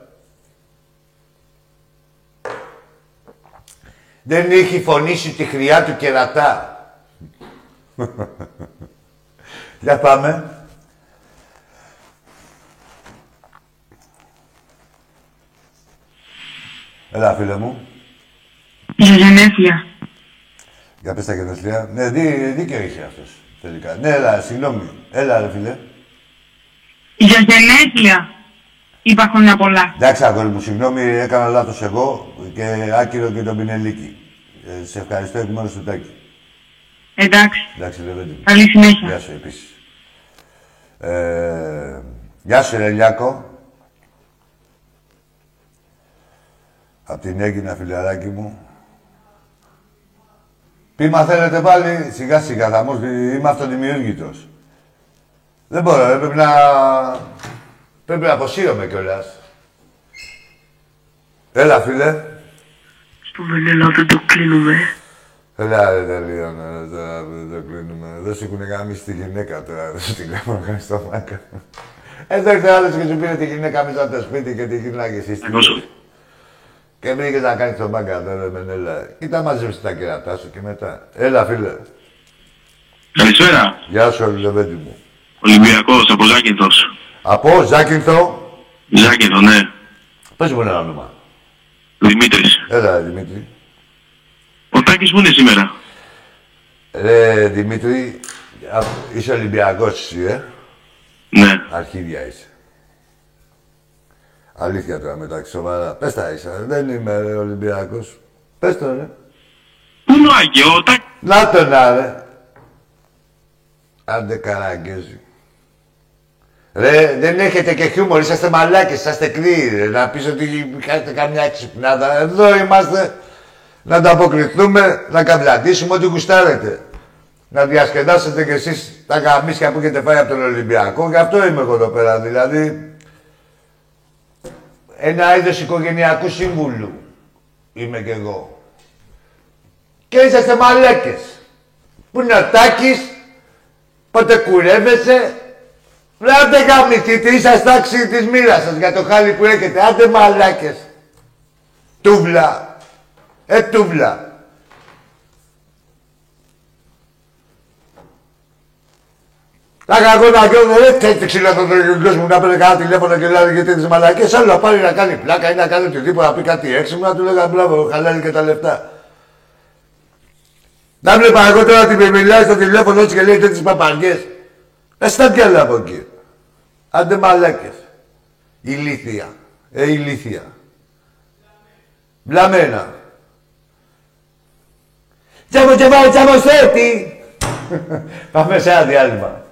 Δεν έχει φωνήσει τη χρειά του κερατά. Για πάμε. Έλα, φίλε μου. Για γενέθλια. Για πες τα γενέθλια. Ναι, δί, δίκαιο είχε αυτός, τελικά. Ναι, έλα, συγγνώμη. Έλα, ρε φίλε. Για γενέθλια. Είπα χρόνια πολλά. Εντάξει, αγόρι μου, συγγνώμη, έκανα λάθος εγώ και άκυρο και τον Πινελίκη. Ε, σε ευχαριστώ εκ μέρους του Τάκη. Εντάξει. Εντάξει, Λεβέντη. μου. Καλή συνέχεια. Γεια σου, επίσης. Ε, γεια σου, Ρελιάκο. Απ' την Έγινα, φιλαράκι μου. Πήμα θέλετε πάλι, σιγά σιγά θα μου έρθει, είμαι αυτοδημιούργητος. Δεν μπορώ, ρε, πρέπει να... Πρέπει να αποσύρωμαι κιόλας. Έλα, φίλε. Στο Μενέλαο δεν το κλείνουμε. Έλα, ρε, τελείωνε, ρε, τώρα δεν το κλείνουμε. Δεν σου έχουν γάμισει τη γυναίκα τώρα, δεν σου τηλέφωνο, κάνεις το μάκα. Εδώ ήρθε άλλος και σου πήρε τη γυναίκα μέσα από το σπίτι και τη γυρνάγες εσύ. Και βρήκες να κάνεις το μάγκα τώρα, ρε, Μενέλα. Κοίτα μαζέψει τα κερατά σου και μετά. Έλα, φίλε. Καλησπέρα. Γεια σου, Λεβέντη μου. Ολυμπιακός από Ζάκυνθος. Από Ζάκυνθο; Ζάκυνθο, ναι. Πες μου ένα όνομα. Δημήτρης. Έλα, ρε, Δημήτρη. Ο Τάκης που είναι σήμερα; Ρε, Δημήτρη, α, είσαι Ολυμπιακός εσύ, ε; Ναι. Αρχίδια είσαι. Αλήθεια τώρα μεταξύ σοβαρά. Πες τα ίσα. Δεν είμαι ρε, Ολυμπιακός. Πες το ρε. Πού είναι ο Άκη, ο Τάκης. Να το να ρε. Άντε καραγκέζι. Ρε, δεν έχετε και χιούμορ, είσαστε μαλάκες, είσαστε κρύοι, ρε. Να πεις ότι κάνετε καμιά ξυπνάδα. Εδώ είμαστε να ανταποκριθούμε, να καβλαντήσουμε ό,τι γουστάρετε. Να διασκεδάσετε κι εσείς τα γαμίσια που έχετε φάει από τον Ολυμπιακό. Γι' αυτό είμαι εγώ εδώ πέρα, δηλαδή. Ένα είδος οικογενειακού σύμβουλου είμαι κι εγώ. Και είσαστε μαλάκες. Πού είναι ο Τάκης, πότε κουρεύεσαι. Ρε άντε γαμηθείτε, είσαστε άξιοι της μοίρας σας για το χάλι που έχετε. Άντε μαλάκες. Τούβλα. Ε, τούβλα. Τα κακό να κάνω, ρε, τέτοιο ξύλο τον κόσμο μου να παίρνει κανένα τηλέφωνο και λέει γιατί τις μαλακές. Άλλο να πάρει να κάνει πλάκα ή να κάνει οτιδήποτε, να πει κάτι έξυπνο, να του λέγα μπράβο, χαλάει και τα λεφτά. Να βλέπα εγώ τώρα την μιλάει στο τηλέφωνο έτσι και λέει τέτοιες παπαριές. Ε, στα διάλα από εκεί. Άντε μαλάκες. Ηλίθια. Ε, ηλίθια. Βλαμμένα. Τσάμο τσεβάει τσαμοστέτη. Πάμε σε ένα διάλειμμα.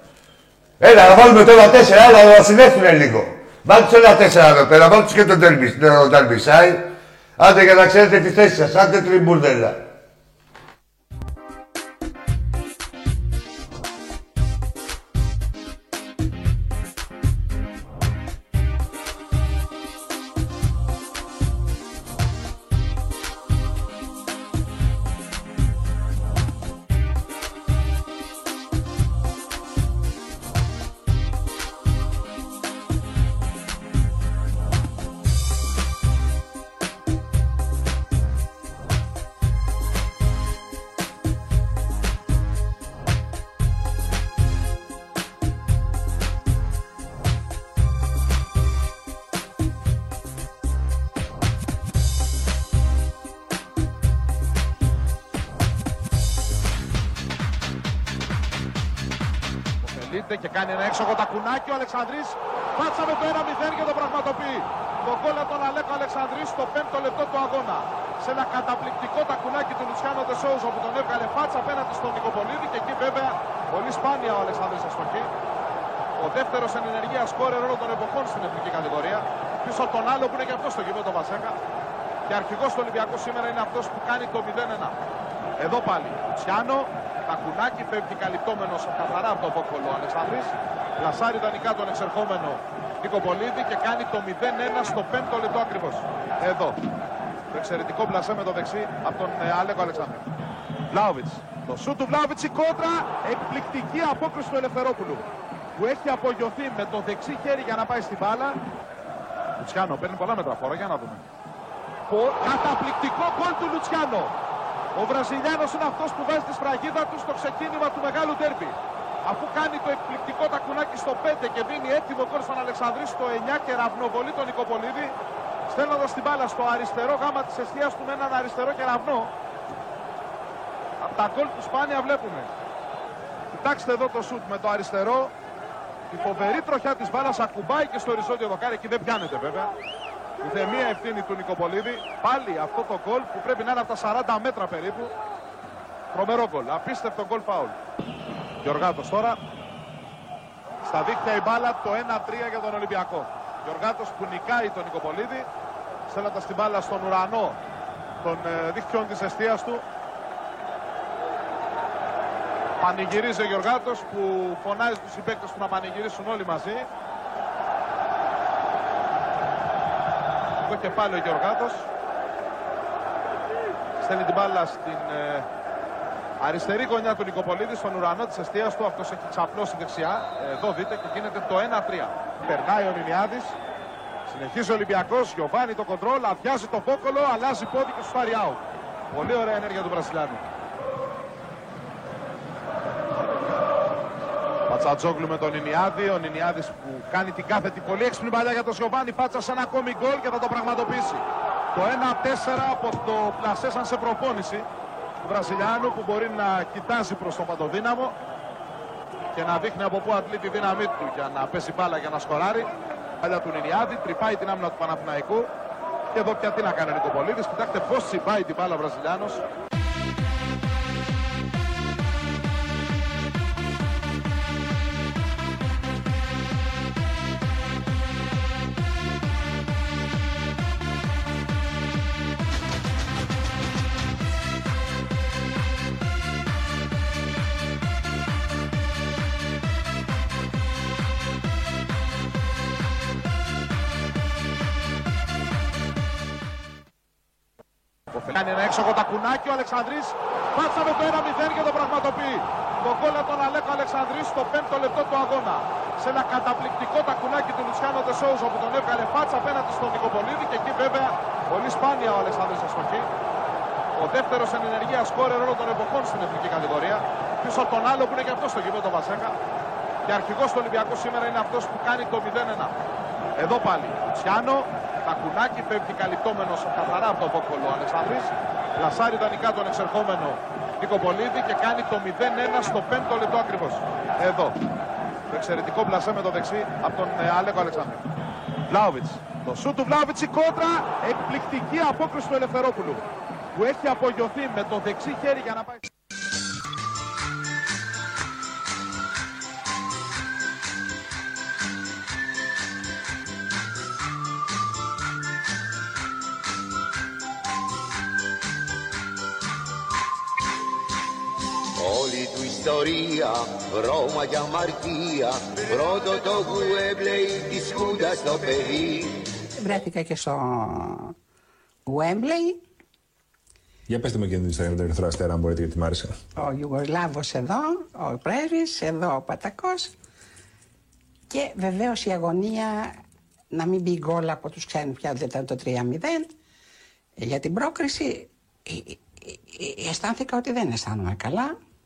Έλα, να βάλουμε τώρα τέσσερα, έλα να συνέχουν λίγο. Βάλτε τους ένα τέσσερα εδώ πέρα, βάλτε τους και τον Τέρμπισάι. Άντε για να ξέρετε τη θέση σας, άντε τριμπούρδελα. Τακουνάκι ο Αλεξανδρής. Πάτσα με το 1-0 και το πραγματοποιεί. Το γκολ από τον Αλέκο Αλεξανδρής στο 5ο λεπτό του αγώνα. Σε ένα καταπληκτικό τακουνάκι του Λουτσιάνο Τεσόουζο που τον έβγαλε φάτσα απέναντι στον Νικοπολίδη και εκεί βέβαια πολύ σπάνια ο Αλεξανδρής αστοχή. Ο δεύτερος εν ενεργεία σκόρερ όλων των εποχών στην εθνική κατηγορία. Πίσω από τον άλλο που είναι και αυτός στο γήπεδο Βασέκα. Και αρχηγός του Ολυμπιακού σήμερα είναι αυτός που κάνει το 0-1. Εδώ πάλι. Λουτσιάνο, τακουνάκι φεύγει καλυπτόμενος καθαρά από το βόκολο ο Αλεξανδρής. Πλασάρει ιδανικά τον εξερχόμενο Νικοπολίδη και κάνει το 0-1 στο 5ο λεπτό ακριβώς. Εδώ. Το εξαιρετικό πλασέ με το δεξί από τον ε, Αλέκο Αλεξάνδρου. Βλάουβιτς. Το σου του Βλάουβιτς η κόντρα. Εκπληκτική απόκριση του Ελευθερόπουλου. Που έχει απογειωθεί με το δεξί χέρι για να πάει στην μπάλα. Λουτσιάνο παίρνει πολλά μέτρα φόρα. Για να δούμε. Πο- Καταπληκτικό γκολ του Λουτσιάνο. Ο Βραζιλιάνος είναι αυτός που βάζει τη σφραγίδα του στο ξεκίνημα του μεγάλου ντέρμπι. Αφού κάνει το εκπληκτικό τακουνάκι στο 5 και δίνει έτοιμο γκολ στον Αλεξανδρή στο 9 και ραυνοβολεί τον Νικοπολίδη, στέλνοντας την μπάλα στο αριστερό γάμα της αιστείας του με έναν αριστερό κεραυνό. Από τα γκολ του σπάνια βλέπουμε. Κοιτάξτε εδώ το σουτ με το αριστερό. Η φοβερή τροχιά της μπάλας ακουμπάει και στο οριζόντιο δοκάρι. Εκεί δεν πιάνεται βέβαια. Ούτε μία ευθύνη του Νικοπολίδη. Πάλι αυτό το γκολ που πρέπει να είναι από τα 40 μέτρα περίπου. Τρομερό γκολ. Απίστευτο γκολ φάουλ. Γιωργάτος τώρα. Στα δίκτυα η μπάλα το 1-3 για τον Ολυμπιακό. Γιωργάτος που νικάει τον Νικοπολίδη. Στέλνοντας την μπάλα στον ουρανό των ε, δίκτυων της αιστείας του. Πανηγυρίζει ο Γιωργάτος που φωνάζει τους συμπαίκτες του να πανηγυρίσουν όλοι μαζί. Εδώ και πάλι ο Γιωργάτος. Στέλνει την μπάλα στην ε, αριστερή γωνιά του Νικοπολίδης, στον ουρανό της αιστείας του. Αυτός έχει ξαπλώσει δεξιά. Εδώ δείτε και γίνεται το 1-3. Περνάει ο Νινιάδης. Συνεχίζει ο Ολυμπιακός. Γιωβάνι το κοντρόλ. Αδειάζει το κόκολο. Αλλάζει πόδι και σου πάρει out. Πολύ ωραία ενέργεια του Βρασιλιάνου. Πατσατζόγλου με τον Νινιάδη. Ο Νινιάδης που κάνει την κάθετη πολύ έξυπνη παλιά για τον Σιωβάνι. Φάτσα σε ένα ακόμη γκολ και θα το πραγματοποιήσει. Το 1-4 από το πλασέ σαν σε προπόνηση του Βραζιλιάνου που μπορεί να κοιτάζει προς τον παντοδύναμο και να δείχνει από πού αντλεί τη δύναμή του για να πέσει μπάλα για να σκοράρει. Παλιά του Νινιάδη, τρυπάει την άμυνα του Παναθηναϊκού και εδώ πια τι να κάνει ο Νικοπολίδης. Κοιτάξτε πώς τσιμπάει την μπάλα ο Βραζιλιάνος. Κάνει ένα έξοχο τακουνάκι ο Αλεξανδρής. Πάτσα με το 1-0 και το πραγματοποιεί. Το γκολ από τον Αλέκο Αλεξανδρής στο 5ο λεπτό του αγώνα. Σε ένα καταπληκτικό τακουνάκι του Λουτσιάνο Τεσόουζο που τον έβγαλε φάτσα απέναντι στον Νικοπολίδη και εκεί βέβαια πολύ σπάνια ο Αλεξανδρής αστοχή. Ο δεύτερος εν ενεργεία σκόρερ όλων των εποχών στην εθνική κατηγορία. Πίσω από τον άλλο που είναι και αυτός στο γήπεδο Βασέκα. Και αρχηγός του Ολυμπιακού σήμερα είναι αυτός που κάνει το 0-1. Εδώ πάλι. Λουτσιάνο, τακουνάκι φεύγει καλυπτόμενος καθαρά από το βόκολο ο Αλεξανδρής. Πλασάρει ιδανικά τον εξερχόμενο Νικοπολίδη και κάνει το 0-1 στο 5ο λεπτό ακριβώς. Εδώ. Το εξαιρετικό πλασέ με το δεξί από τον ε, Αλέκο Αλεξάνδρου. Βλάουβιτς. Το σου του Βλάουβιτς η κόντρα. Εκπληκτική απόκριση του Ελευθερόπουλου. Που έχει απογειωθεί με το δεξί χέρι για να πάει. Ιστορία, Ρώμα και αμαρτία Πρώτο το Γουέμπλεϊ της Χούντας στο παιδί. Βρέθηκα και στο Wembley, Για πετε μου και την ιστορία με τον Ερυθρό Αστέρα, αν μπορείτε, γιατί μ' άρεσε. ο Ιουγκοσλάβος εδώ, ο Πρέβης, εδώ ο Πατακός. Και βεβαίως η αγωνία να μην μπει γκολ από τους ξένους πια δεν ήταν το 3-0 για την πρόκριση ε, ε, ε, ε, αισθάνθηκα ότι δεν αισθάνομαι καλά. Ε,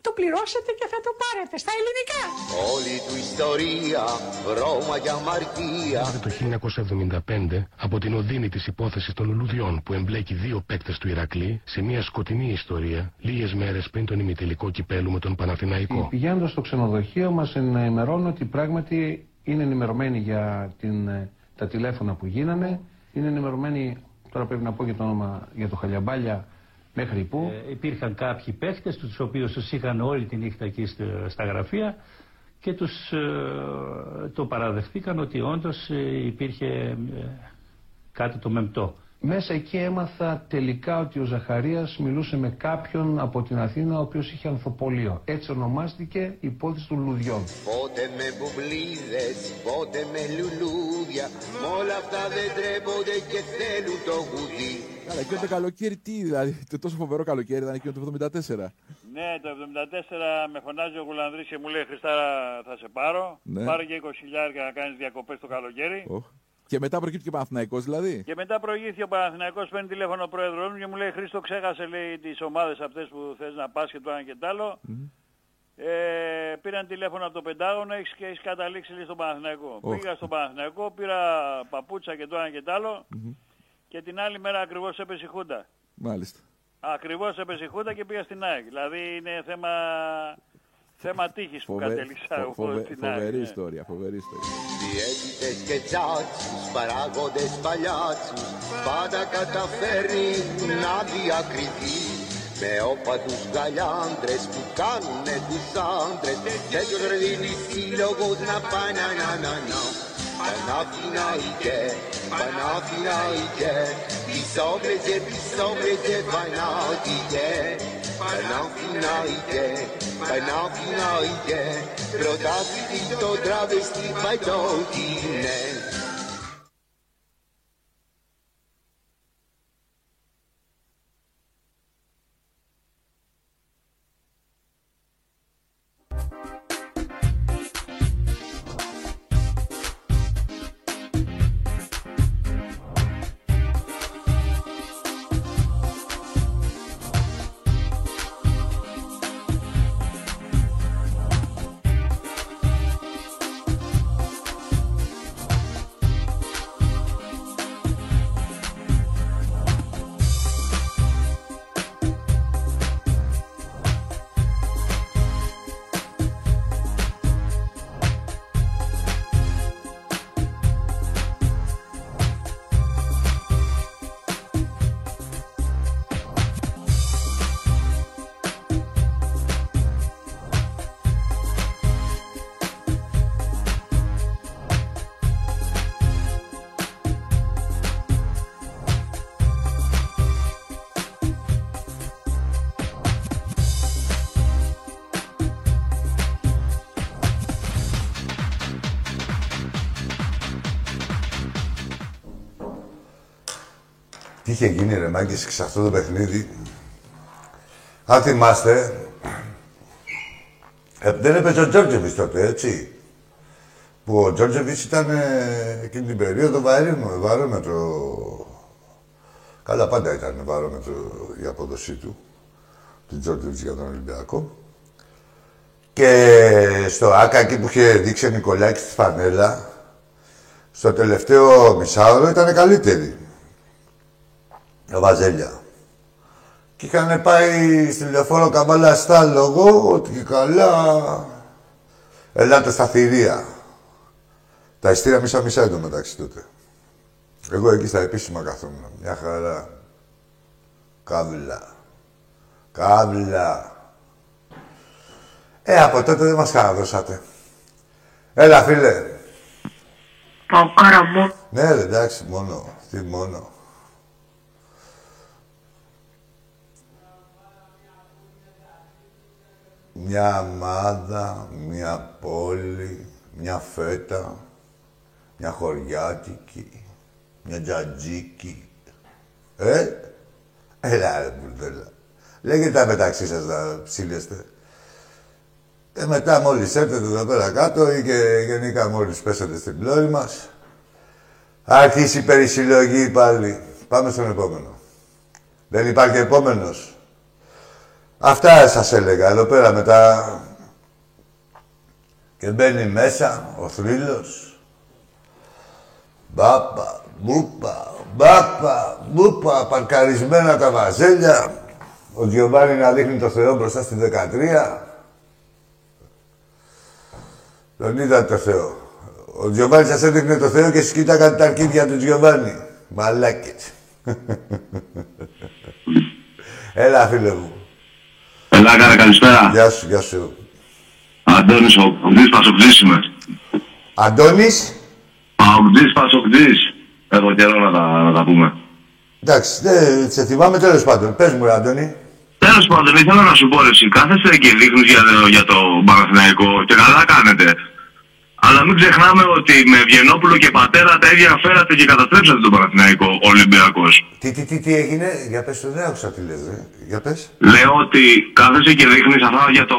το πληρώσετε και θα το πάρετε στα ελληνικά. Όλη του ιστορία, Ρώμα για αμαρτία Το 1975 από την οδύνη της υπόθεσης των λουλουδιών που εμπλέκει δύο παίκτες του Ηρακλή σε μια σκοτεινή ιστορία λίγες μέρες πριν τον ημιτελικό κυπέλου με τον Παναθηναϊκό. Πηγαίνοντας στο ξενοδοχείο μας ενημερώνουν ότι πράγματι είναι ενημερωμένοι για την, ε, τα τηλέφωνα που γίνανε. Είναι ενημερωμένοι, τώρα πρέπει να πω και το όνομα για το Χαλιαμπάλια, μέχρι που. Ε, υπήρχαν κάποιοι παίχτες, τους οποίους τους είχαν όλη τη νύχτα εκεί στο- στα γραφεία και τους ε, το παραδεχτήκαν ότι όντως ε, υπήρχε ε, κάτι το μεμπτό. Μέσα εκεί έμαθα τελικά ότι ο Ζαχαρίας μιλούσε με κάποιον από την Αθήνα ο οποίος είχε ανθοπολείο. Έτσι ονομάστηκε η υπόθεση των λουδιών. Πότε με μπουμπλίδες, πότε με λουλούδια Μ' όλα αυτά δεν τρέπονται και θέλουν το γουδί Καλά, εκείνο το καλοκαίρι τι, δηλαδή, το τόσο φοβερό καλοκαίρι ήταν εκείνο το 74. Ναι, το 74 με φωνάζει ο Γουλανδρής και μου λέει Χριστάρα θα σε πάρω. Ναι. Πάρε και 20 χιλιάρια να κάνεις διακοπές το καλοκαίρι. Οχ. Και μετά προκύπτει και Παναθηναϊκός δηλαδή. Και μετά προηγήθηκε ο Παναθηναϊκός, παίρνει τηλέφωνο ο πρόεδρος μου και μου λέει Χρήστο ξέχασε λέει τις ομάδες αυτές που θες να πας και το ένα και το άλλο. Ε, πήραν τηλέφωνο από το Πεντάγωνο έχεις, και έχεις καταλήξει λέει, στον Παναθηναϊκό. Οχ. Πήγα στον Παναθηναϊκό, πήρα παπούτσα και το ένα και το άλλο και την άλλη μέρα ακριβώς έπεσε η Χούντα. Μάλιστα. Ακριβώς έπεσε η Χούντα και πήγα στην ΑΕΚ. Δηλαδή είναι θέμα, θέμα τύχης που Φοβε- κατέληξα φο- εγώ φοβε- στην ΑΕΚ. Φοβερή ναι. ιστορία, φοβερή ιστορία. Διαίτητες και τσάτσους, παράγοντες παλιάτσους Πάντα καταφέρνει να διακριθεί Με όπατους γαλιάντρες που κάνουνε τους άντρες Και τους δίνει σύλλογος να πάει να να να να Παναθηναϊκέ, Παναθηναϊκέ Τις όμπλες τις όμπλες φανάτικέ Παναθηναϊκέ, Παναθηναϊκέ Πρωτάθλητη το τραβεστή πάει το είναι Τι είχε γίνει ρε μάγκες σε αυτό το παιχνίδι. Αν θυμάστε, ε, δεν έπαιζε ο Τζόρτζεβιτς τότε, έτσι. Που ο Τζόρτζεβιτς ήταν ε, εκείνη την περίοδο βαρύνο, βαρόμετρο. Καλά, πάντα ήταν βαρόμετρο η απόδοσή του, του Τζόρτζεβιτς για τον Ολυμπιακό. Και στο ΆΚΑ εκεί που είχε δείξει ο Νικολάκης στη φανέλα, στο τελευταίο μισάωρο ήταν καλύτερη. Ο Βαζέλια. Και είχαν πάει στη λεωφόρο καμπάλα στα λόγο ότι και καλά ελάτε στα θηρία. Τα ειστήρια μισά-μισά εντωμεταξύ τότε. Εγώ εκεί στα επίσημα καθόμουν. Μια χαρά. Κάβλα. Κάβλα. Ε, από τότε δεν μας χαραδώσατε. Έλα, φίλε. Παοκάρα μου. Ναι, ρε, εντάξει, μόνο. Τι μόνο. Μια μάδα, μια πόλη, μια φέτα, μια χωριάτικη, μια τζατζίκη. Ε, έλα ρε μπουρδέλα. Λέγετε τα μεταξύ σας να ψήλεστε. Ε, μετά μόλις έρθετε εδώ πέρα κάτω ή και γενικά μόλις πέσετε στην πλώρη μας, Άρχισε η περισυλλογή πάλι. Πάμε στον επόμενο. Δεν υπάρχει επόμενος. Αυτά σας έλεγα εδώ πέρα μετά. Και μπαίνει μέσα ο θρύλος. Μπάπα, μπούπα, μπάπα, μπούπα, παρκαρισμένα τα βαζέλια. Ο Γιωβάνι να δείχνει το Θεό μπροστά στη 13. Τον είδατε το Θεό. Ο Γιωβάνι σας έδειχνε το Θεό και εσείς κοίταγατε τα αρκίδια του Γιωβάνι. Μαλάκες. Έλα, φίλε μου. Ελά, κάνα καλησπέρα. Γεια σου, γεια σου. Αντώνης, ο Ογδής Πασοκτής είμαι. Αντώνης; Ογδής Πασοκτής. Έχω καιρό να τα, να τα πούμε. Εντάξει, δεν σε θυμάμαι τέλος πάντων. Πες μου, ρε, Αντώνη. Τέλος πάντων, ήθελα να σου πω ρε, εσύ κάθεστε και δείχνεις για, το- για το Παναθηναϊκό και καλά κάνετε. Αλλά μην ξεχνάμε ότι με Ευγενόπουλο και Πατέρα τα ίδια φέρατε και καταστρέψατε τον Παναθηναϊκό Ολυμπιακός. Τι, τι, τι, τι έγινε; Για πες το, δεν άκουσα τι λες, ρε. Για πες. Λέω ότι κάθεσαι και δείχνεις αυτά για, το,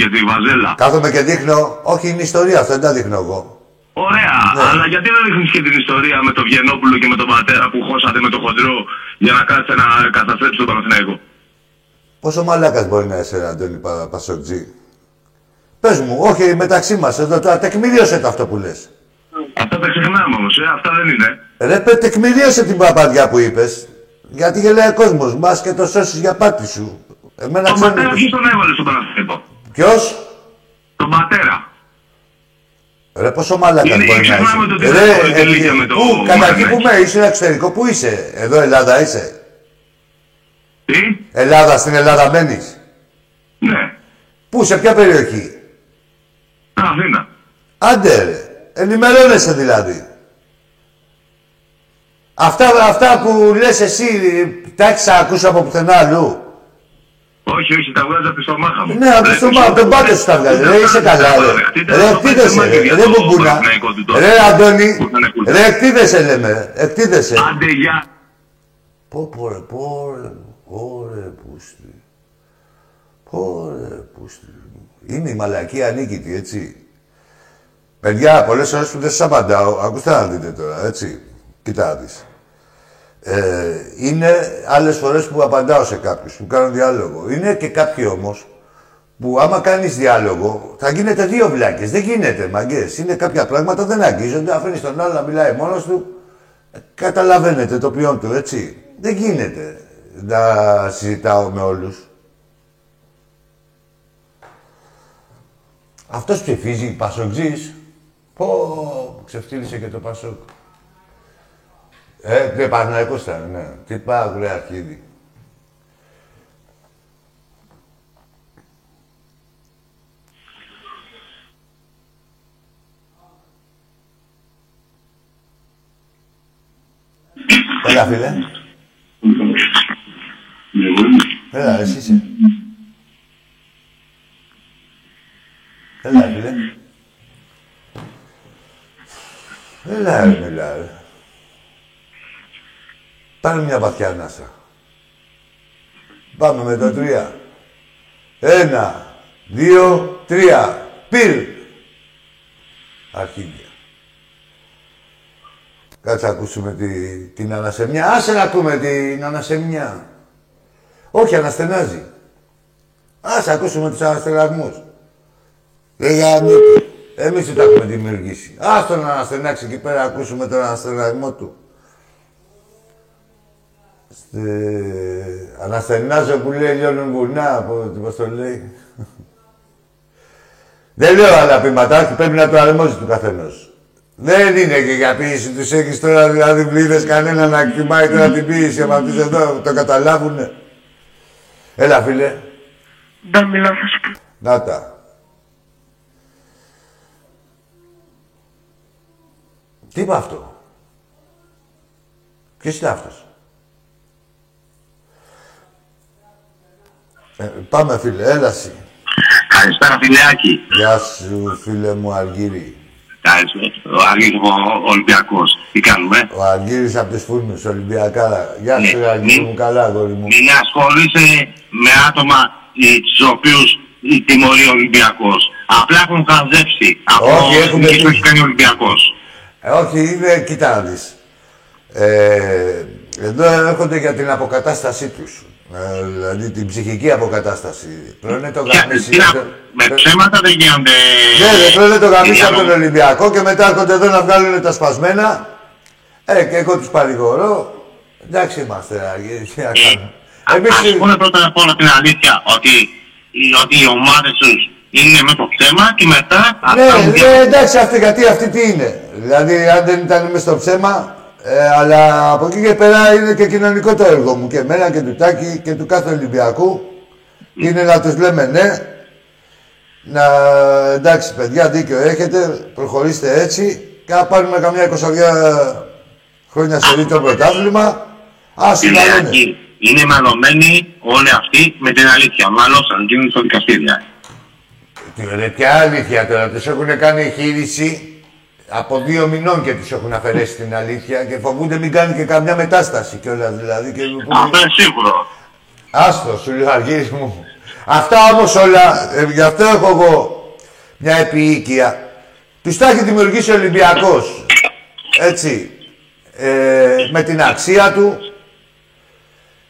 για τη Βαζέλα. Κάθομαι και δείχνω. Όχι, είναι ιστορία αυτό, δεν τα δείχνω εγώ. Ωραία, Ναι. αλλά γιατί δεν δείχνεις και την ιστορία με τον Βιενόπουλο και με τον Πατέρα που χώσατε με τον Χοντρό για να κάτσετε να καταστρέψετε τον Παναθηναϊκό; Πόσο μαλάκας μπορεί να είσαι, ρε, Αντώνη Πα- Πασοκτζή. Πες μου, όχι μεταξύ μας, εδώ τώρα τεκμηρίωσε το αυτό που λες. Αυτά τα ξεχνάμε όμως, ε, αυτά δεν είναι. Ρε, παι, τεκμηρίωσε την παπαδιά που είπες. Γιατί γελάει ο κόσμος μας και το σώσεις για πάτη σου. Εμένα Τον ξέρουν... Πατέρα ποιος τον έβαλε στον Παναθηναϊκό; Ποιος; Τον Πατέρα. Ρε, πόσο μαλάκας Είναι- μπορεί να ξεχνάμε το είσαι. τι Ρε, δεν ε, τελείωσε με το πού, καταρχήν που Μαρινάκη. με είσαι εξωτερικό, πού είσαι; Εδώ Ελλάδα είσαι. Τι; Ελλάδα, στην Ελλάδα μένεις. Ναι. Πού, σε ποια περιοχή; Αθήνα. Άντε ρε. Ενημερώνεσαι δηλαδή. Αυτά, αυτά που λες εσύ, τα έχεις ακούσει από πουθενά αλλού. Όχι, όχι, τα βγάζω από τη στομάχα μου. Ναι, από το Ρε, στόμα, από τον πάτο σου τα βγάζει. Ρε, είσαι καλά, ρε. Ρε, εκτίδεσαι, ρε. Ρε, μπουμπούνα. Ρε, Αντώνη. Ρε, εκτίδεσαι, λέμε. Εκτίδεσαι. Άντε, γεια. Πω, πω, ρε, πω, ρε, πω, ρε, πούστη. Πω, ρε, πούστη. Είναι η μαλακή ανίκητη, έτσι. Παιδιά, πολλές ώρες που δεν σας απαντάω, ακούστε να δείτε τώρα, έτσι. Κοίτα να δεις. Ε, είναι άλλες φορές που απαντάω σε κάποιους, που κάνω διάλογο. Είναι και κάποιοι όμως που άμα κάνεις διάλογο θα γίνετε δύο βλάκες. Δεν γίνεται, μαγκές. Είναι κάποια πράγματα δεν αγγίζονται, αφήνεις τον άλλο να μιλάει μόνος του. Ε, Καταλαβαίνετε το ποιόν του, έτσι. Δεν γίνεται να συζητάω με όλους. Αυτός ψηφίζει Πασοκτζής. Πω, ξεφτύλισε και το Πασόκ. Ε, ναι, Παναγικός ήταν, ναι. Τι πάω, ρε αρχίδι. Έλα, φίλε. Έλα, εσύ είσαι. Έλα, φίλε. Έλα, ρε, μιλά, ρε. Πάρε μια βαθιά ανάσα. Πάμε με τα τρία. Ένα, δύο, τρία. Πυρ. Αρχίδια. Κάτσε να ακούσουμε τη, την ανασεμιά. Άσε να ακούμε την ανασεμιά. Όχι, αναστενάζει. Άσε να ακούσουμε τους αναστεναγμούς. Δεν γαμιέται. Εμείς του τα έχουμε δημιουργήσει. Ας τον αναστενάξει εκεί πέρα, ακούσουμε τον αναστεναγμό του. Στε... Αναστενάζω που λέει λιώνουν βουνά, από πώς το λέει. Δεν λέω άλλα πείματα, πρέπει να το αρμόζει του καθενός. Δεν είναι και για ποίηση τους έχεις τώρα, δηλαδή βλίδες κανένα να κοιμάει τώρα την ποίηση, άμα αυτούς εδώ το καταλάβουνε. Έλα, φίλε. Δεν μιλάω, θα σου πω. Να τα. Τι είπε αυτό; Ποιος είναι αυτός; Ε, πάμε φίλε, έλα εσύ. Καλησπέρα, φιλεάκι. Γεια σου φίλε μου Αργύρι. Καλησπέρα. Ο Αργύρης ο Ολυμπιακός. Τι κάνουμε; Ο Αργύρης από τους Φούρνους, Ολυμπιακά. Γεια σου Ναι, Αργύρι μη- μου, καλά αγόρι μου. Μην ασχολείσαι με άτομα ε, τους οποίους τιμωρεί ο Ολυμπιακός. Απλά έχουν χαζέψει από Όχι, έχουμε νίκες που πει. έχει κάνει ο Ολυμπιακός. Ε, όχι, είναι, κοίτα να δεις. Ε, εδώ έρχονται για την αποκατάστασή τους. Ε, δηλαδή την ψυχική αποκατάσταση. Τρώνε το γαμίσι. τι να- Με ψέματα δεν γίνονται. Ναι, δεν τρώνε το γαμίσι οι από τον διαλόγοι. Ολυμπιακό και μετά έρχονται εδώ να βγάλουν τα σπασμένα. Ε, και εγώ τους παρηγορώ. Εντάξει είμαστε, Άγιε, τι να κάνω. Εμείς Ας πούμε πρώτα απ' όλα την αλήθεια, ότι, οι- ότι οι ομάδες τους είναι με το ψέμα και μετά Ναι, αυτά που ναι, εντάξει, αυτή, γιατί αυτή τι είναι; Δηλαδή, αν δεν ήταν μέσα στο ψέμα, ε, αλλά από εκεί και πέρα είναι και κοινωνικό το έργο μου. Και εμένα και του Τάκη και του κάθε Ολυμπιακού. Είναι να τους λέμε ναι. Να, εντάξει, παιδιά, δίκιο έχετε, προχωρήστε έτσι. Και να πάρουμε καμιά 20 χρόνια σε το πρωτάθλημα. Ας οι να λένε. Λεάκοι είναι μαλωμένοι όλοι αυτοί με την αλήθεια. Μαλώσαν, γίνουν στο δικαστήρια. Τι ρε, ποια αλήθεια τώρα, τους έχουν κάνει εγχείρηση από δύο μηνών και τους έχουν αφαιρέσει την αλήθεια και φοβούνται μην κάνει και καμιά μετάσταση κιόλας δηλαδή. Και... Αυτό είναι σίγουρο. Άστο, σου λέω Αργύρι μου. Αυτά όμως όλα, ε, γι' αυτό έχω εγώ μια επιοίκεια. Τους τα έχει δημιουργήσει ο Ολυμπιακός. Έτσι. Ε, με την αξία του.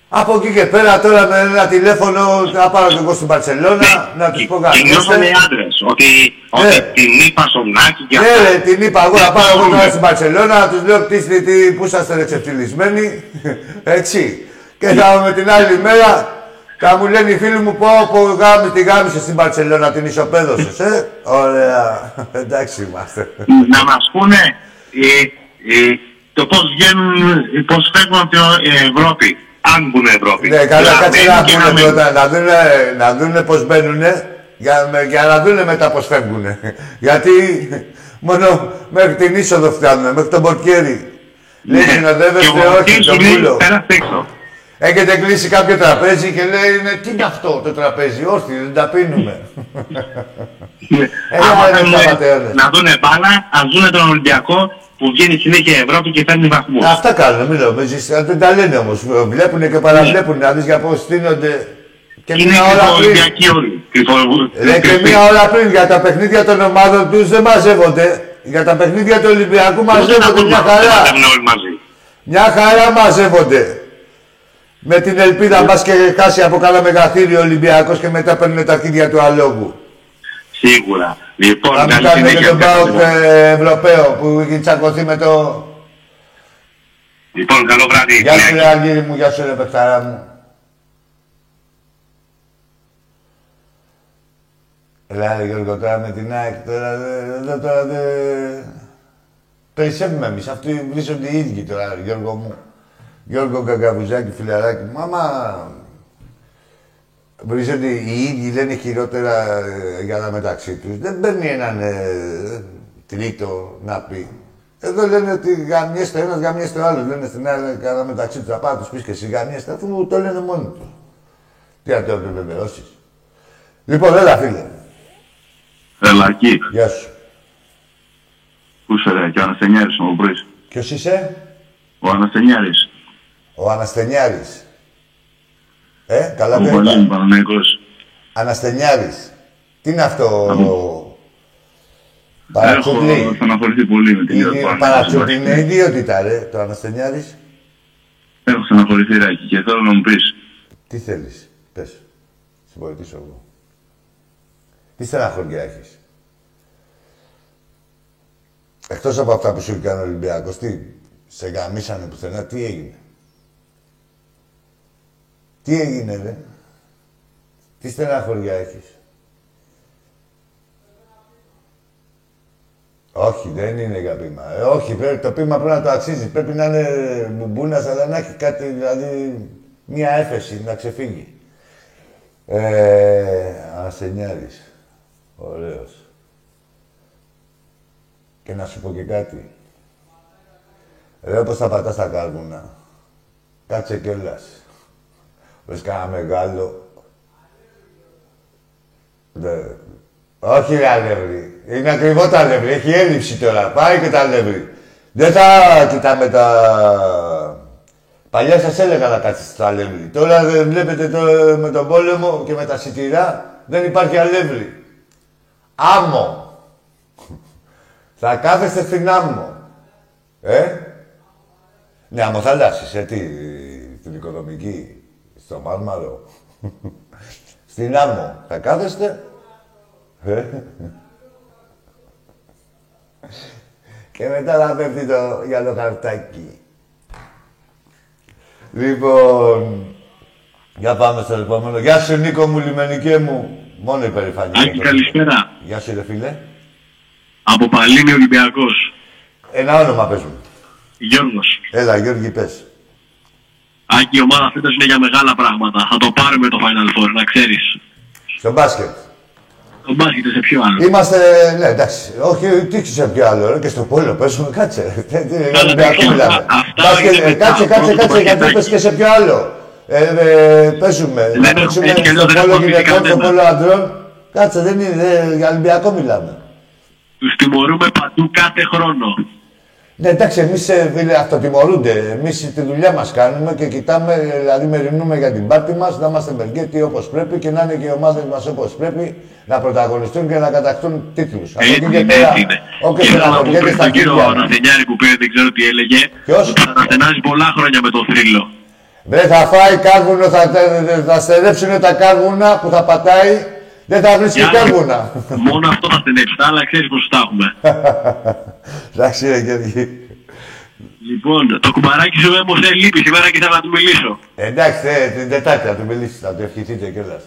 Από εκεί και πέρα τώρα με ένα τηλέφωνο να πάρω και εγώ στην Παρσελώνα να τους πω Και νιώθανε οι γαμίστε. Άντρες ότι, ότι την είπα στον Νάκη και Ναι, αυτά. ρε, την είπα εγώ να πάω εγώ τώρα στην Παρσελώνα, να τους λέω κτίστε τι, πού είσαστε εξευτυλισμένοι, έτσι. Και θα με την άλλη μέρα θα μου λένε οι φίλοι μου πω πω γάμι, τη γάμισε στην Παρσελώνα, την ισοπαίδωσες, ε. Ωραία, εντάξει είμαστε. να μας πούνε ε, ε, το πώς βγαίνουν, ε, πώς φεύγουν από την Ευρώπη. Αν μπουν Ευρώπη. Ναι, καλά, κάτσε μένουν να και πούνε μένουν. πρώτα, να δούνε, να δούνε πώς μπαίνουνε, για, με- για να δούνε μετά πώς φεύγουνε. Γιατί μόνο μέχρι την είσοδο φτάνουν, μέχρι τον πορτιέρι. Λέει, Ναι. Και συνοδεύεστε, ο όχι, Μαρτίνς τον σου λέει, πούλο. «Πέρασε έξω». Έχετε κλείσει κάποιο τραπέζι και λέει, «Ναι, τι είναι αυτό το τραπέζι, όρθιοι, δεν τα πίνουμε. Έλα, Άμα ρε, θέλουν σταματέωνες. να δούνε μπάλα, ας δούνε τον Ολυμπιακό που βγαίνει συνέχεια Ευρώπη και παίρνει βαθμούς. Αυτά κάνουν, μην νομίζεις. Αν Δεν τα λένε όμως. Βλέπουνε και παραβλέπουν να δεις για πώς στείνονται. Και Είναι μία ώρα πριν. κρυφοολυμπιακοί όλοι. Κρυφο- Ρε, και μία ώρα πριν για τα παιχνίδια των ομάδων τους δεν μαζεύονται. Για τα παιχνίδια του Ολυμπιακού μαζεύονται μια χαρά. μαζεύουν όλοι μαζί; Μια χαρά μαζεύονται. Με την ελπίδα μπας και χάσει από καλά μεγαθύριο ο Ολυμπιακός και μετά παίρνουν τα αρχίδια του αλόγου. Σίγουρα. Λοιπόν, Να μην καλή κάνουμε και συνέχεια. τον Πάοκ ε, Ευρωπαίο που έχει τσακωθεί με το... Λοιπόν, καλό βράδυ. Γεια σου ρε Αργύρι μου, γεια σου ρε παιχταρά μου. Έλα ρε Γιώργο τώρα με την ΑΕΚ τώρα, δε- εδώ τώρα δε... Περισσεύουμε εμείς, αυτοί βρίσκονται οι ίδιοι τώρα Γιώργο μου. Γιώργο Γκαγκαβουζάκη, φιλαράκι μου, άμα βρίσκονται οι ίδιοι, λένε χειρότερα ε, για τα μεταξύ τους. Δεν παίρνει έναν ε, τρίτο να πει. Εδώ λένε ότι γαμιέστε ένας, γαμιέστε ο άλλος. Λένε στην άλλη καλά μεταξύ τους. Θα πάω να τους πεις και εσύ γαμιέστε, αφού το λένε μόνοι τους. Τι να το επιβεβαιώσεις. Λοιπόν, έλα φίλε. Ελακή. Γεια σου. Πού είσαι ρε, και ο Αναστενιάρης μου βρεις. Ποιος είσαι; Ο Αναστενιάρης. Ο Αναστενιάρης. Ε, καλά Ο το Βαλήν είπα. Παναγικός. Αναστενιάρης. Τι είναι αυτό, Έχω Παρατσούκλι; στεναχωρηθεί πολύ με την Είναι ίδια του παρατσούκλι, είναι ιδιότητα ρε, το Αναστενιάρης. Έχω στεναχωρηθεί ρε και θέλω να μου πεις. Τι θέλεις, πες. Σε βοηθήσω εγώ. Τι στεναχωριά έχεις; Εκτός από αυτά που σου έκανε ο Ολυμπιακός, τι, σε γαμίσανε πουθενά, τι έγινε; Τι έγινε, ρε; Τι στεναχωριά έχεις; Όχι, δεν είναι για πείμα. Ε, όχι, πρέπει, το πείμα πρέπει να το αξίζει. Πρέπει να είναι μπουμπούνα, αλλά να έχει κάτι, δηλαδή, μία έφεση, να ξεφύγει. Ε, Ασενιάρης. Ωραίος. Και να σου πω και κάτι. Ρε, όπως θα πατάς τα κάρβουνα. Κάτσε κιόλας. Βρες κανένα μεγάλο. Δε... Όχι ρε αλεύρι. Είναι ακριβό τα αλεύρι. Έχει έλλειψη τώρα. Πάει και τα αλεύρι. Δεν θα κοιτάμε τα... Παλιά σας έλεγα να κάτσεις στα αλεύρι. Τώρα δεν βλέπετε το, με τον πόλεμο και με τα σιτηρά δεν υπάρχει αλεύρι. Άμμο. Θα κάθεστε στην άμμο. Ε; Ναι, αμοθαλάσσης, ε, τι, την οικονομική, στο Μάρμαρο. Στην άμμο. Θα κάθεστε. Ε; Και μετά θα πέφτει το γυαλό χαρτάκι. Λοιπόν, για πάμε στο επόμενο. Γεια σου Νίκο μου, λιμενικέ μου. Μόνο υπερηφανία. Άκη, καλησπέρα. Γεια σου ρε φίλε. Από Παλίνη Ολυμπιακός. Ένα όνομα πες μου. Γιώργος. Έλα Γιώργη πες. Άκη, η ομάδα φέτος είναι για μεγάλα πράγματα. Θα το πάρουμε το Final Four, να ξέρεις. Στο μπάσκετ. Το μπάσκετ σε ποιο άλλο. Είμαστε, ναι εντάξει, όχι τι σε ποιο άλλο, ρε, και στο πόλο παίζουμε, κάτσε. Τι- τι- Για Ολυμπιακό τέτοια. μιλάμε. Α- αυτά Μπάσκετ, είναι ε, μετά, Κάτσε, κάτσε, πρώτο κάτσε, γιατί πακετάκι. πες και σε ποιο άλλο. Ε, ε, παίζουμε, Δεν να έχω- παίξουμε έτσι κι αλλιώς στο δεν πόλο έχω αφήσει γυναικών, στο κανένα. πόλο αντρών. Κάτσε, δεν είναι, δεν- για Ολυμπιακό μιλάμε. Τους τιμωρούμε παντού κάθε χρόνο. Ναι, εντάξει, εμείς φίλε αυτοτιμωρούνται. Εμείς τη δουλειά μας κάνουμε και κοιτάμε, δηλαδή μεριμνούμε για την πάρτη μας, να είμαστε μεργκέτοι όπως πρέπει και να είναι και οι ομάδες μας όπως πρέπει, να πρωταγωνιστούν και να κατακτούν τίτλους. Από Έτσι εκεί και είναι, πέρα, έτσι είναι. όποιος Και θέλω να πω στεναχωριέται πριν στα τον κύριο χέρια. Αναστενιάρη που πήρε, δεν ξέρω τι έλεγε. Ποιος; Ότι θα αναστενάζει πολλά χρόνια με το θρύλο. Δεν θα φάει κάρβουνο, θα, θα, θα στερέψουν τα κάρβουνα που θα πατάει, δεν θα βρει και Για να- κάρβουνα. Μόνο αυτό θα στενέψει. Τα άλλα ξέρεις πώς τα έχουμε. Εντάξει, ρε Γεωργή. Λοιπόν, το κουμπαράκι σου όμω δεν λείπει σήμερα και ήθελα να του μιλήσω. Εντάξει, ε, την Τετάρτη θα του μιλήσεις, θα του ευχηθείτε κιόλας.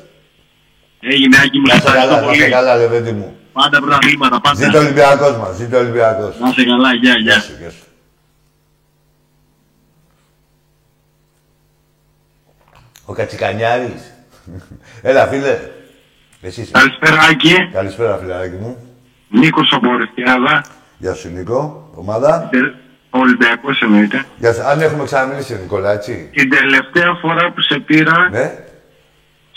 Έγινε Άκη μου, Να σε σε καλά, ευχαριστώ να σε πολύ. καλά, Λεβέντη μου. Πάντα πρωταθλήματα, πάντα. Ζήτω ο Ολυμπιακός μας, ζήτω ο Ολυμπιακός. Να σε καλά, γεια, γεια. Γεια σου, γεια σου. Ο Κατσικανιάρης. Έλα, φίλε. Εσύ είσαι. Καλησπέρα, Άκη. Καλησπέρα, φιλαράκι μου. Νίκος από Ορεστιάδα. Γεια σου, Νίκο. Ομάδα. Ο Ολυμπιακός εννοείται. Γεια σου. Αν έχουμε ξαναμιλήσει, Νικόλα, έτσι. Την τελευταία φορά που σε πήρα, Ναι.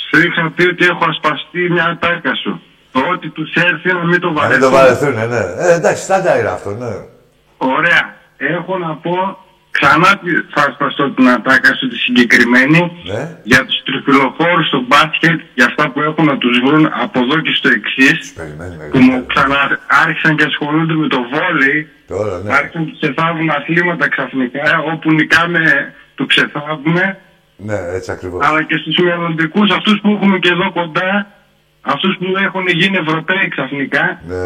σου είχα πει ότι έχω ασπαστεί μια ατάκα σου. Το ότι τους έρθει να μην το Να μην βαρεθούν. το βαρεθούν, ναι. Ε, εντάξει, στάντα είναι αυτό, ναι. Ωραία. Έχω να πω, ξανά τη- θα ασπαστώ την ατάκα σου τη συγκεκριμένη Ναι. για τους τριφυλοφόρους στο μπάσκετ, για αυτά που έχουν να τους βρουν από εδώ και στο εξής. Που μου ξανά άρχισαν και ασχολούνται με το βόλεϊ. Τώρα, ναι. Άρχισαν και ξεθάβουν αθλήματα ξαφνικά, όπου νικάμε το ξεθάβουμε. Ναι, έτσι ακριβώς. Αλλά και στους μελλοντικούς, αυτούς που έχουμε και εδώ κοντά, αυτούς που έχουν γίνει Ευρωπαίοι ξαφνικά. Ναι,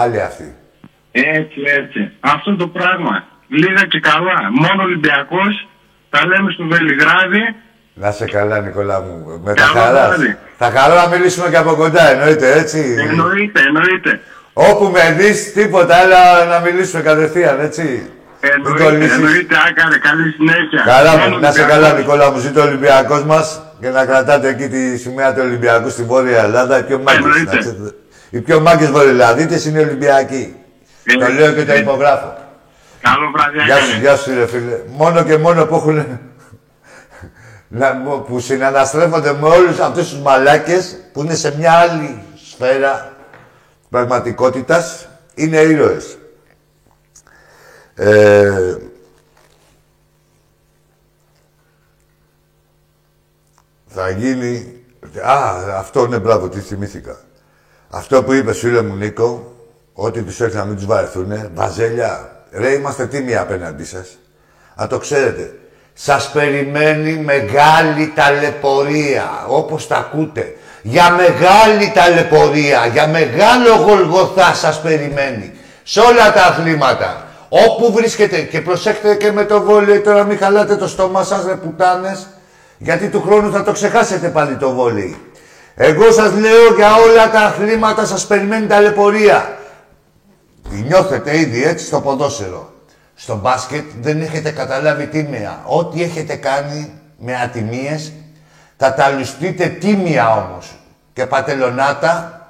άλλοι αυτοί. Έτσι, έτσι. Αυτό το πράγμα. Λίγα και καλά. Μόνο Ολυμπιακός. Τα λέμε στο Βελιγράδι. Να σε καλά, Νικόλα μου. Με τα Καλό χαράς. βράδυ. Θα χαρώ να μιλήσουμε και από κοντά, εννοείται, έτσι. Εννοείται, εννοείται. Όπου με δεις, τίποτα, αλλά να μιλήσουμε κατευθείαν, έτσι. Μην Εννοείται, κολλήσεις. εννοείται. Άκαρε, καλή συνέχεια. Καλά Μόνο μου, να σε Ολυμπιακός. καλά Νικόλα μου, ζήτω ο Ολυμπιακός μας και να κρατάτε εκεί τη σημαία του Ολυμπιακού στη Βόρεια Ελλάδα, οι πιο μάγκες. Εννοείται. να ξέρετε. Οι πιο μάγκες βορειολαδίτες είναι οι Ολυμπιακοί. Το λέω και το υπογράφω. Καλό βράδυ, Γεια Άκαρε. σου, γεια σου ρε φίλε. Μόνο και μόνο που έχουν... να, που συναναστρέφονται με όλους αυτούς τους μαλάκες που είναι σε μια άλλη σφαίρα πραγματικότητας, είναι ήρωες. Ε, θα γίνει... Α, αυτό είναι μπράβο, τι θυμήθηκα. Αυτό που είπες φίλε μου Νίκο, ότι τους έρθει να μην τους βαρεθούνε, βαζέλια, ρε είμαστε τίμοι απέναντί σας. Αν το ξέρετε. Σας περιμένει μεγάλη ταλαιπωρία, όπως τα ακούτε. Για μεγάλη ταλαιπωρία, για μεγάλο γολγοθά σας περιμένει. Σε όλα τα αθλήματα. Όπου βρίσκεται και προσέχετε και με το βόλεϊ, τώρα μην χαλάτε το στόμα σας ρε πουτάνες, γιατί του χρόνου θα το ξεχάσετε πάλι το βόλεϊ. Εγώ σας λέω για όλα τα αθλήματα σας περιμένει ταλαιπωρία. Νιώθετε ήδη έτσι στο ποδόσφαιρο. Στο μπάσκετ δεν έχετε καταλάβει τίμια. Ό,τι έχετε κάνει με ατιμίες θα τα λουστείτε τίμια όμως. Και πατελονάτα,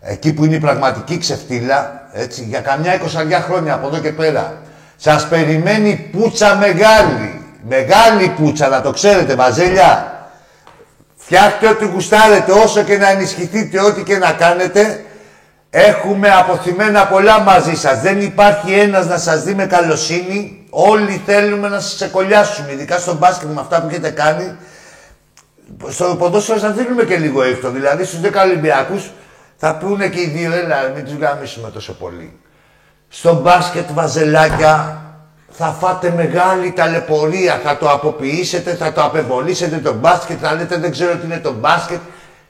εκεί που είναι η πραγματική ξεφτύλα, έτσι, για καμιά εικοσαριά χρόνια από εδώ και πέρα. Σας περιμένει πουτσα μεγάλη. Μεγάλη πουτσα, να το ξέρετε, βαζέλια. Φτιάχτε ό,τι γουστάρετε, όσο και να ενισχυθείτε, ό,τι και να κάνετε. Έχουμε αποθυμένα πολλά μαζί σας. Δεν υπάρχει ένας να σας δει με καλοσύνη. Όλοι θέλουμε να σας ξεκολλιάσουμε, ειδικά στο μπάσκετ με αυτά που έχετε κάνει. Στο ποδόσφαιρο σας δίνουμε και λίγο εύκολο. Δηλαδή στους 10 Ολυμπιακούς θα πούνε και οι δύο, έλα, μην τους γαμίσουμε τόσο πολύ. Στο μπάσκετ βαζελάκια θα φάτε μεγάλη ταλαιπωρία, θα το αποποιήσετε, θα το απεμπολίσετε το μπάσκετ, θα λέτε δεν ξέρω τι είναι το μπάσκετ.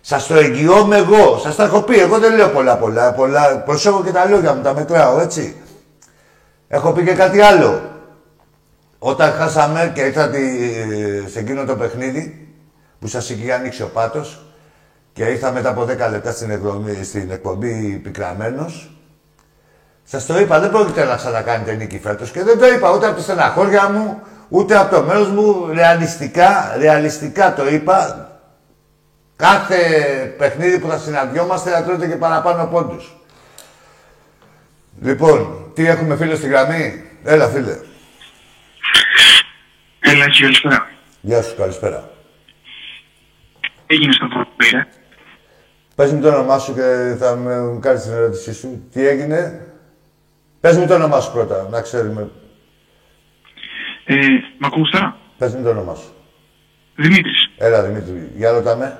Σας το εγγυώμαι εγώ, σας τα έχω πει. Εγώ δεν λέω πολλά πολλά. πολλά. Προσέχω και τα λόγια μου, τα μετράω έτσι. Έχω πει και κάτι άλλο. Όταν χάσαμε και ήρθατε σε εκείνο το παιχνίδι που σας είχε ανοίξει ο πάτος και ήρθα μετά από 10 λεπτά στην εκπομπή, στην εκπομπή πικραμένος, σας το είπα, δεν πρόκειται να ξανακάνετε νίκη φέτος και δεν το είπα ούτε από τη στεναχώρια μου, ούτε από το μέρος μου, ρεαλιστικά, ρεαλιστικά το είπα. Κάθε παιχνίδι που θα συναντιόμαστε θα τρώτε και παραπάνω πόντους. Λοιπόν, τι έχουμε φίλο στη γραμμή; Έλα φίλε. Έλα, έτσι, καλησπέρα. Γεια σου, καλησπέρα. Έγινε στο πήρε. Πες μου το όνομά σου και θα με κάνεις την ερώτησή σου. Τι έγινε; Πες μου το όνομά σου πρώτα, να ξέρουμε. Ε, μ' ακούς τώρα; Πες μου το όνομά σου. Δημήτρης. Έλα, Δημήτρη. Για ρώτα με.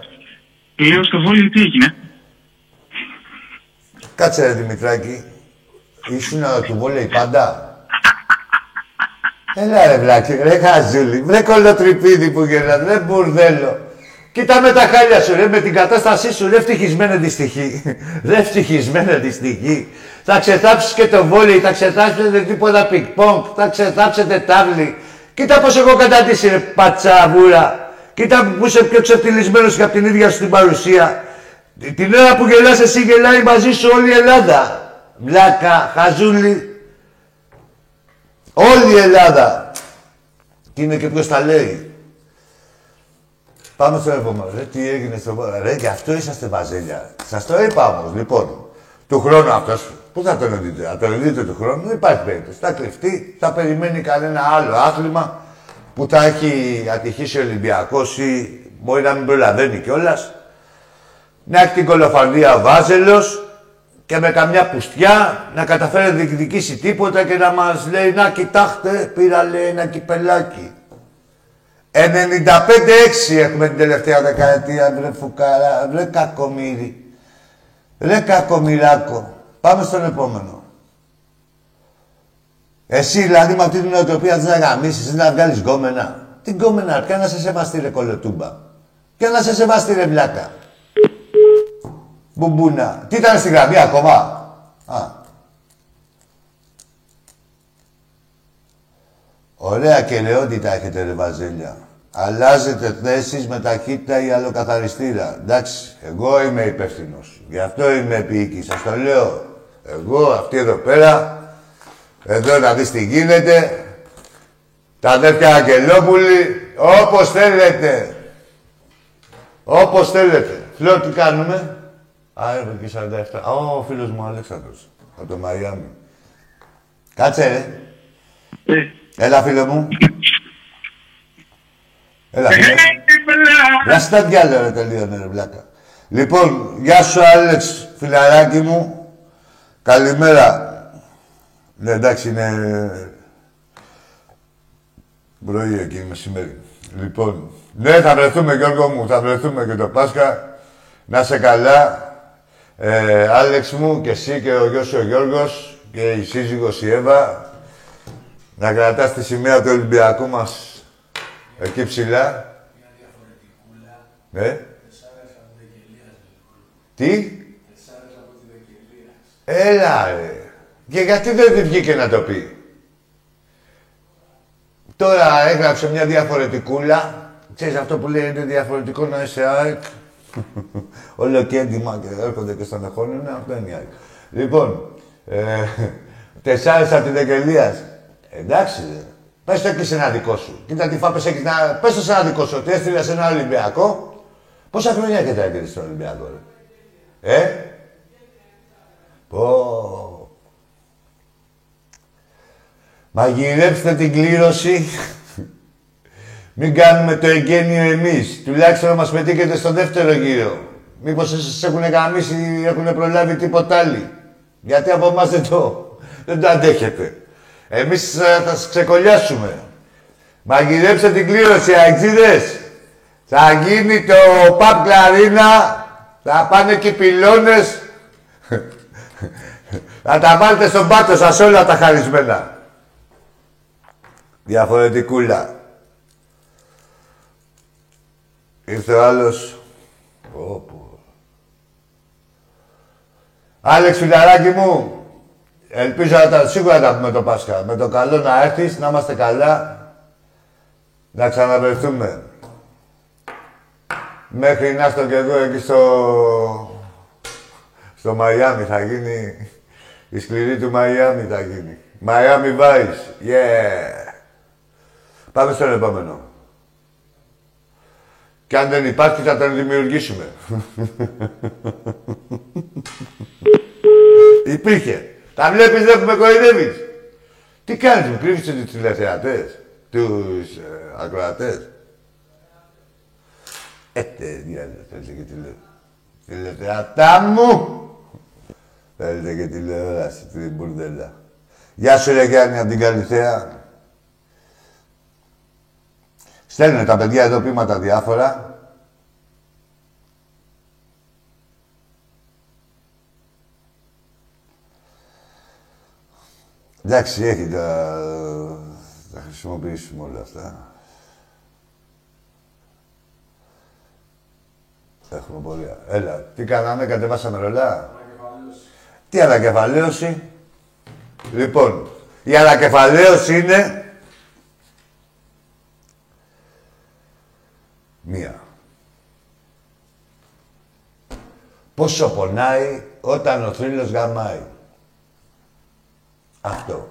Λέω στο βόλιο τι έγινε. Κάτσε ρε Δημητράκη. Ήσουν του βόλεϊ πάντα. Έλα ρε βλάκι, ρε χαζούλη, βρε κολοτρυπίδι που γελάς, ρε μπουρδέλο. Κοίτα με τα χάλια σου, ρε, με την κατάστασή σου, ρε ευτυχισμένη δυστυχή. Ρε ευτυχισμένη δυστυχή. Θα ξετάψεις και το βόλεϊ, θα ξετάψετε τίποτα πικ-πονκ, θα ξετάψετε τάβλη. Κοίτα πώς έχω καταντήσει, ρε πατσαβούρα. Κοίτα που είσαι πιο ξεφτυλισμένος και από την ίδια σου την παρουσία. Την ώρα που γελάς εσύ γελάει μαζί σου όλη η Ελλάδα. Βλάκα, χαζούλη. Όλη η Ελλάδα. Και είναι και ποιος τα λέει. Πάμε στο επόμενο. Ρε, τι έγινε στο επόμενο. Ρε, γι' αυτό είσαστε βαζέλια. Σας το είπα όμως, λοιπόν. Του χρόνου αυτός. Πού θα τον δείτε; Θα τον δείτε του χρόνου; Δεν υπάρχει περίπτωση. Θα κρυφτεί. Θα περιμένει κανένα άλλο άθλημα που θα έχει ατυχήσει ο Ολυμπιακός ή μπορεί να μην προλαβαίνει κιόλας. Να έχει την κολοφαρδία ο Βάζελος και με καμιά πουστιά να καταφέρει να διεκδικήσει τίποτα και να μας λέει «Να κοιτάξτε, πήρα λέει ένα κυπελάκι». 95-6 έχουμε την τελευταία δεκαετία, βρε φουκάρα, βρε κακομύρι. Βρε κακομυράκο. Πάμε στον επόμενο. Εσύ δηλαδή με αυτή την νοοτροπία θες να γαμίσεις, να βγάλεις γκόμενα. Τι γκόμενα, ποια να σε σεβαστεί ρε κολοτούμπα. Ποια να σε σεβαστεί ρε βλάκα. Μπουμπούνα. Τι ήταν στη γραμμή ακόμα; Α. Ωραία και λεόντιτα έχετε ρε βαζέλια. Αλλάζετε θέσεις με ταχύτητα ή αλλοκαθαριστήρα. Εντάξει, εγώ είμαι υπεύθυνος. Γι' αυτό είμαι επί Σας το λέω. Εγώ, αυτή εδώ πέρα, εδώ να δεις τι γίνεται. Τα αδέρφια Αγγελόπουλοι, όπως θέλετε. Όπως θέλετε. Λέω τι κάνουμε; Α, έχω και 47. Α, ο φίλος μου Αλέξανδρος. Από το Μαϊάμι. Κάτσε, ρε. Ε. Έλα, φίλε μου. Έλα, φίλε. Να στα διάλε, ρε, τελείωνε, ρε, βλάκα. Λοιπόν, γεια σου, Άλεξ, φιλαράκι μου. Καλημέρα. Ναι, εντάξει, είναι... Πρωί εκεί, μεσημέρι. Λοιπόν, ναι, θα βρεθούμε, Γιώργο μου, θα βρεθούμε και το Πάσχα. Να είσαι καλά. Ε, Άλεξ μου και εσύ και ο γιος σου ο Γιώργος και η σύζυγος η Εύα να κρατάς τη σημαία του Ολυμπιακού μας εκεί ψηλά. Ναι. Τι; Έλα ρε. Και γιατί δεν βγήκε να το πει; Τώρα έγραψε μια διαφορετικούλα. Ξέρεις αυτό που λέει είναι διαφορετικό να είσαι ΑΕΚ. Όλο και έντοιμα και έρχονται και στον εχώνιο, αυτό είναι η ΑΕΚ. Λοιπόν, ε, τεσσάρες από την Δεκελίας. Εντάξει, ρε. Πες το εκεί σε ένα δικό σου. Κοίτα τι φάπες έχεις να... Πες το σε ένα δικό σου, ότι έστειλες σε ένα Ολυμπιακό. Πόσα χρόνια έχετε έγκαιρη στον Ολυμπιακό, ρε; Ε; Πω. Μαγειρέψτε την κλήρωση. Μην κάνουμε το εγγένειο εμείς. Τουλάχιστον να μας πετύχετε στο δεύτερο γύρο. Μήπως σας έχουν γαμίσει ή έχουν προλάβει τίποτα άλλη. Γιατί από εμάς δεν το, δεν το αντέχετε. Εμείς θα σας ξεκολλιάσουμε. Μαγειρέψτε την κλήρωση, αεξίδες. Θα γίνει το παπ κλαρίνα. Θα πάνε και οι πυλώνες. θα τα βάλετε στον πάτο σας όλα τα χαρισμένα. Διαφορετικούλα. Ήρθε ο άλλος. Όπου. Άλεξ, φιλαράκι μου, ελπίζω να τα, σίγουρα τα πούμε το Πάσχα. Με το καλό να έρθεις, να είμαστε καλά, να ξαναβρεθούμε. Μέχρι να έρθω και εδώ εκεί στο... στο Μαϊάμι θα γίνει... Η σκληρή του Μαϊάμι θα γίνει. Μαϊάμι Vice. Yeah. Πάμε στον επόμενο. Και αν δεν υπάρχει θα τον δημιουργήσουμε. Υπήρχε. Τα βλέπεις δεν με κοροϊδεύεις. Τι κάνεις, μου κρύβεις τους τηλεθεατές, τους ε, ακροατές. Ε, τε, διάλε, θέλετε και τηλε... Τηλεθεατά μου! Θέλετε και τηλεόραση, την μπουρδέλα. Γεια σου, ρε Γιάννη, από την Καλυθέα. Στέλνουν τα παιδιά εδώ πείματα διάφορα. Εντάξει, έχει τα... Θα χρησιμοποιήσουμε όλα αυτά. Έχουμε πολύ. Έλα, τι κάναμε, κατεβάσαμε ρολά; Τι ανακεφαλαίωση. Λοιπόν, η ανακεφαλαίωση είναι μία. Πόσο πονάει όταν ο θρύλος γαμάει. Αυτό.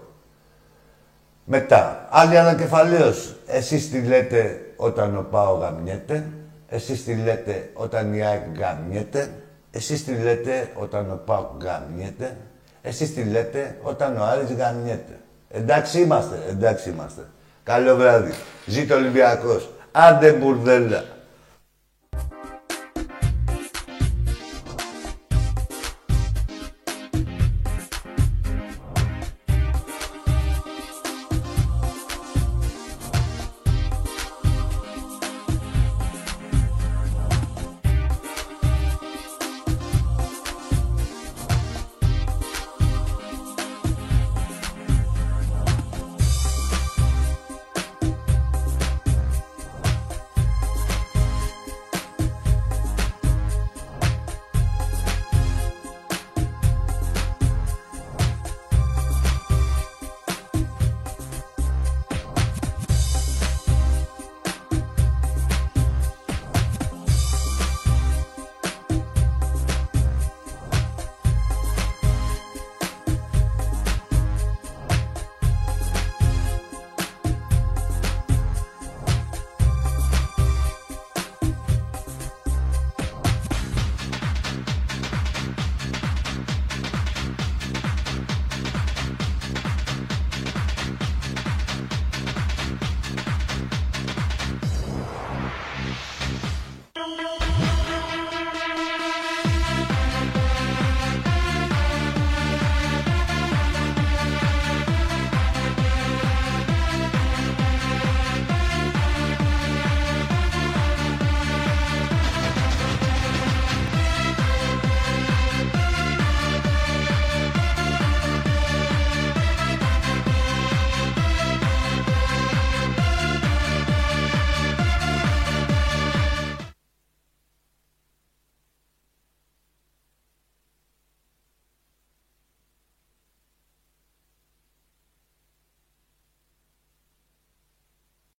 Μετά, άλλη ανακεφαλαίωση. Εσείς τι λέτε όταν ο Πάο γαμιέται. Εσείς τι λέτε όταν η ΑΕΚ γαμιέται. Εσείς τι λέτε όταν ο Πάο γαμιέται. Εσείς τι λέτε όταν ο Άρης γαμιέται. Εντάξει είμαστε, εντάξει είμαστε. Καλό βράδυ. Ζήτω Ολυμπιακός. Άντε μπουρδέλα.